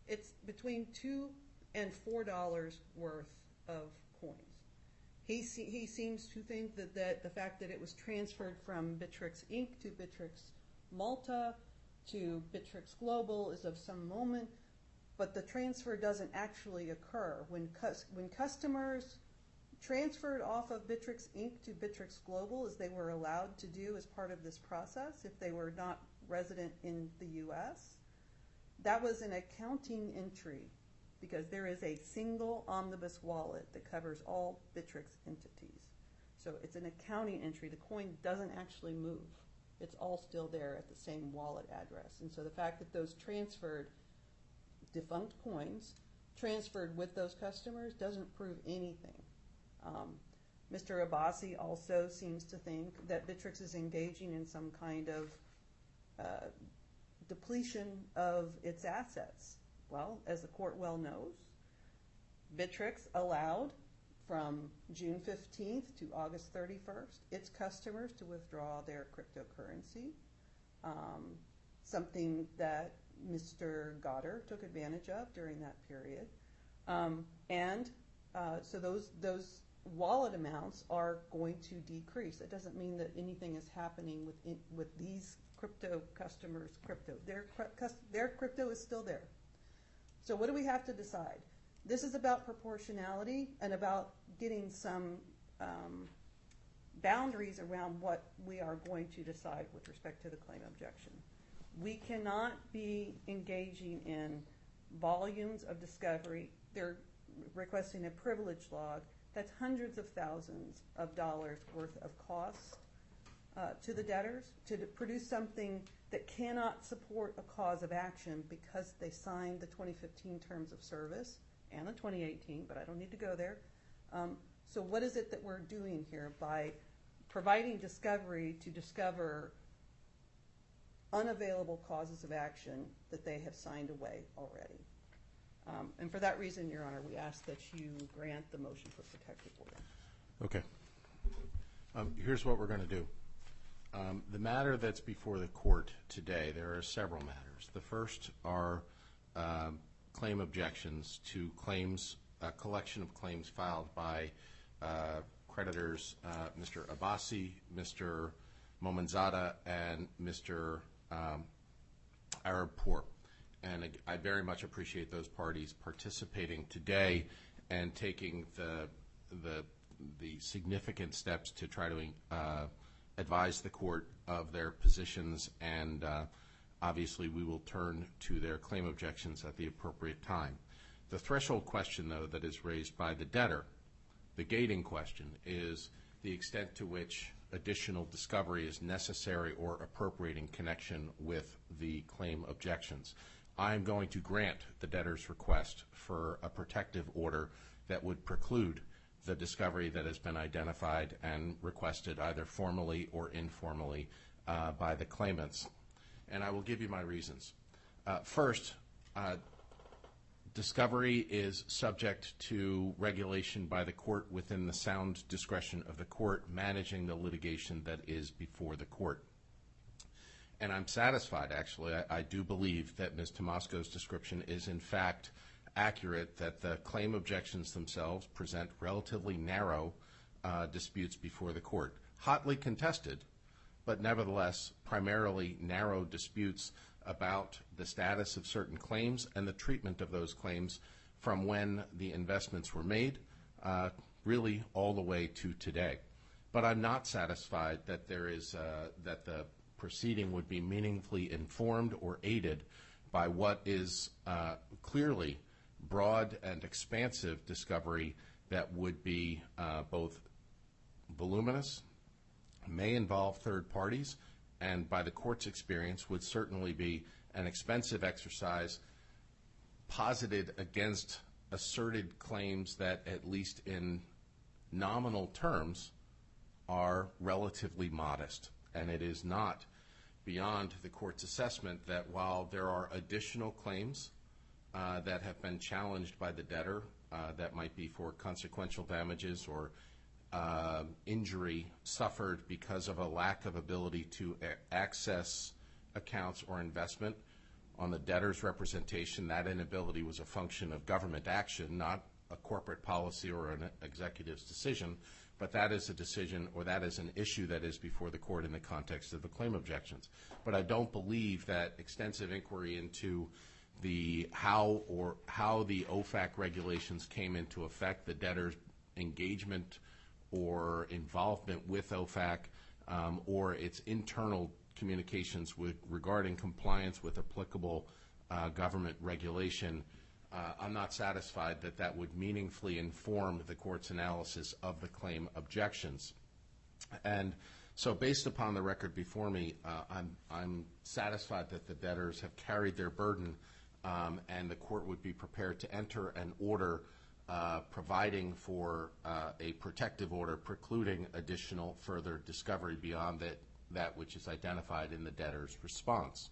it's between two and four dollars worth of. He, seems to think that, the fact that it was transferred from Bittrex Inc. to Bittrex Malta to Bittrex Global is of some moment but the transfer doesn't actually occur. When, when customers transferred off of Bittrex Inc. to Bittrex Global, as they were allowed to do as part of this process, if they were not resident in the U.S., that was an accounting entry because there is a single omnibus wallet that covers all Bittrex entities. So it's an accounting entry. The coin doesn't actually move. It's all still there at the same wallet address. And so the fact that those transferred defunct coins transferred with those customers doesn't prove anything. Um, Mr. Abbasi also seems to think that Bittrex is engaging in some kind of uh, depletion of its assets. Well, as the court well knows, Bittrex allowed from June 15th to August 31st its customers to withdraw their cryptocurrency, um, something that Mr. Goddard took advantage of during that period. Um, and uh, so those those wallet amounts are going to decrease. It doesn't mean that anything is happening with these crypto customers' crypto. Their crypto is still there. So what do we have to decide? This is about proportionality and about getting some um, boundaries around what we are going to decide with respect to the claim objection. We cannot be engaging in volumes of discovery. They're requesting a privilege log. That's hundreds of thousands of dollars worth of cost uh, to the debtors to produce something that cannot support a cause of action because they signed the 2015 terms of service and the 2018, but I don't need to go there. Um, so what is it that we're doing here by providing discovery to discover unavailable causes of action that they have signed away already. Um, and for that reason, Your Honor, we ask that you grant the motion for protective order. Okay. Um, here's what we're going to do. Um, the matter that's before the court today, there are several matters. The first are um, claim objections to claims, a collection of claims filed by uh, creditors, uh, Mr. Abbasi, Mr. Momenzadeh, and Mr um, Arabpour. And I very much appreciate those parties participating today and taking the significant steps to try to uh, advise the court of their positions, and uh, obviously we will turn to their claim objections at the appropriate time. The threshold question, though, that is raised by the debtor, the gating question, is the extent to which additional discovery is necessary or appropriate in connection with the claim objections. I am going to grant the debtor's request for a protective order that would preclude the discovery that has been identified and requested either formally or informally uh, by the claimants. And I will give you my reasons. Uh, first, uh, discovery is subject to regulation by the court within the sound discretion of the court managing the litigation that is before the court. And I'm satisfied, actually. I, I do believe that Ms. Tomasco's description is, in fact, accurate, that the claim objections themselves present relatively narrow uh, disputes before the court. Hotly contested, but nevertheless primarily narrow disputes about the status of certain claims and the treatment of those claims from when the investments were made, uh, really all the way to today. But I'm not satisfied that there is uh, that the proceeding would be meaningfully informed or aided by what is clearly broad and expansive discovery that would be uh, both voluminous, may involve third parties, and by the court's experience would certainly be an expensive exercise posited against asserted claims that, at least in nominal terms, are relatively modest. And it is not beyond the court's assessment that while there are additional claims that have been challenged by the debtor uh, that might be for consequential damages or uh, injury suffered because of a lack of ability to access accounts or investment on the debtor's representation. That inability was a function of government action, not a corporate policy or an executive's decision, but that is a decision or that is an issue that is before the court in the context of the claim objections. But I don't believe that extensive inquiry into the how or how the OFAC regulations came into effect, the debtor's engagement or involvement with OFAC, um, or its internal communications with regarding compliance with applicable uh, government regulation, uh, I'm not satisfied that that would meaningfully inform the court's analysis of the claim objections. And so based upon the record before me, uh, I'm, I'm satisfied that the debtors have carried their burden and the court would be prepared to enter an order uh, providing for uh, a protective order precluding additional further discovery beyond that, that which is identified in the debtor's response.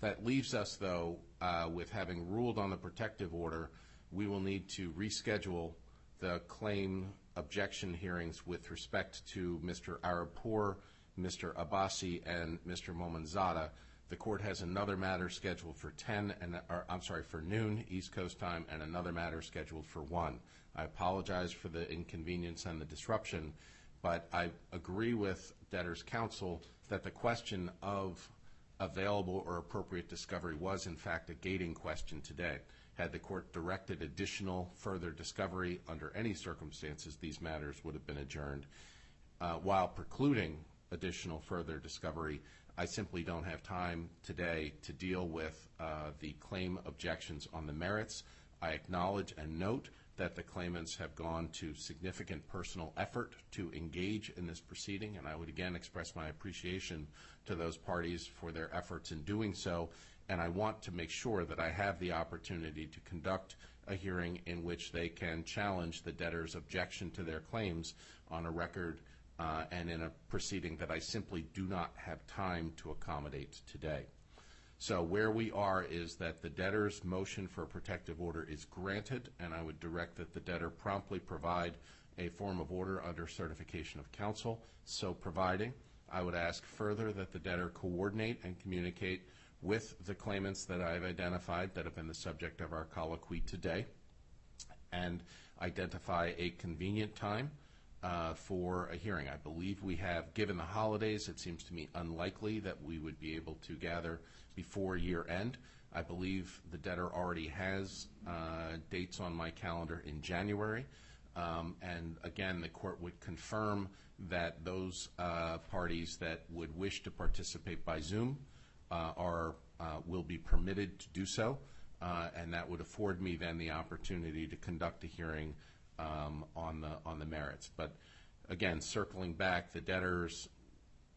That leaves us, though, uh, with having ruled on the protective order, we will need to reschedule the claim objection hearings with respect to Mr. Arabpour, Mr. Abbasi, and Mr. Momenzadeh the court has another matter scheduled for 10, and I'm sorry, for noon East Coast time, and another matter scheduled for 1. I apologize for the inconvenience and the disruption, but I agree with debtors' counsel that the question of available or appropriate discovery was, in fact, a gating question today. Had the court directed additional further discovery under any circumstances, these matters would have been adjourned. Uh, while precluding additional further discovery, I simply don't have time today to deal with uh, the claim objections on the merits. I acknowledge and note that the claimants have gone to significant personal effort to engage in this proceeding, and I would again express my appreciation to those parties for their efforts in doing so, and I want to make sure that I have the opportunity to conduct a hearing in which they can challenge the debtor's objection to their claims on a record Uh, and in a proceeding that I simply do not have time to accommodate today. So where we are is that the debtor's motion for a protective order is granted, and I would direct that the debtor promptly provide a form of order under certification of counsel. So providing, I would ask further that the debtor coordinate and communicate with the claimants that I've identified that have been the subject of our colloquy today and identify a convenient time uh, for a hearing. I believe we have, given the holidays, it seems to me unlikely that we would be able to gather before year end. I believe the debtor already has uh, dates on my calendar in January. Um, And again, the court would confirm that those uh, parties that would wish to participate by Zoom uh, are, uh, will be permitted to do so, uh, and that would afford me then the opportunity to conduct a hearing on the, on the merits. But again, circling back, the debtors,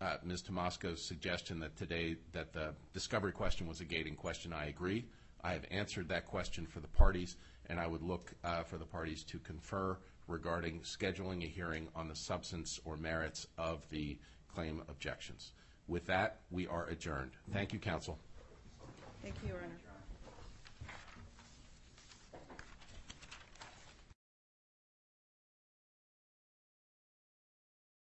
uh, Ms. Tomasco's suggestion that today, that the discovery question was a gating question, I agree. I have answered that question for the parties, and I would look uh, for the parties to confer regarding scheduling a hearing on the substance or merits of the claim objections. With that, we are adjourned. Thank you, counsel. Thank you, Your Honor.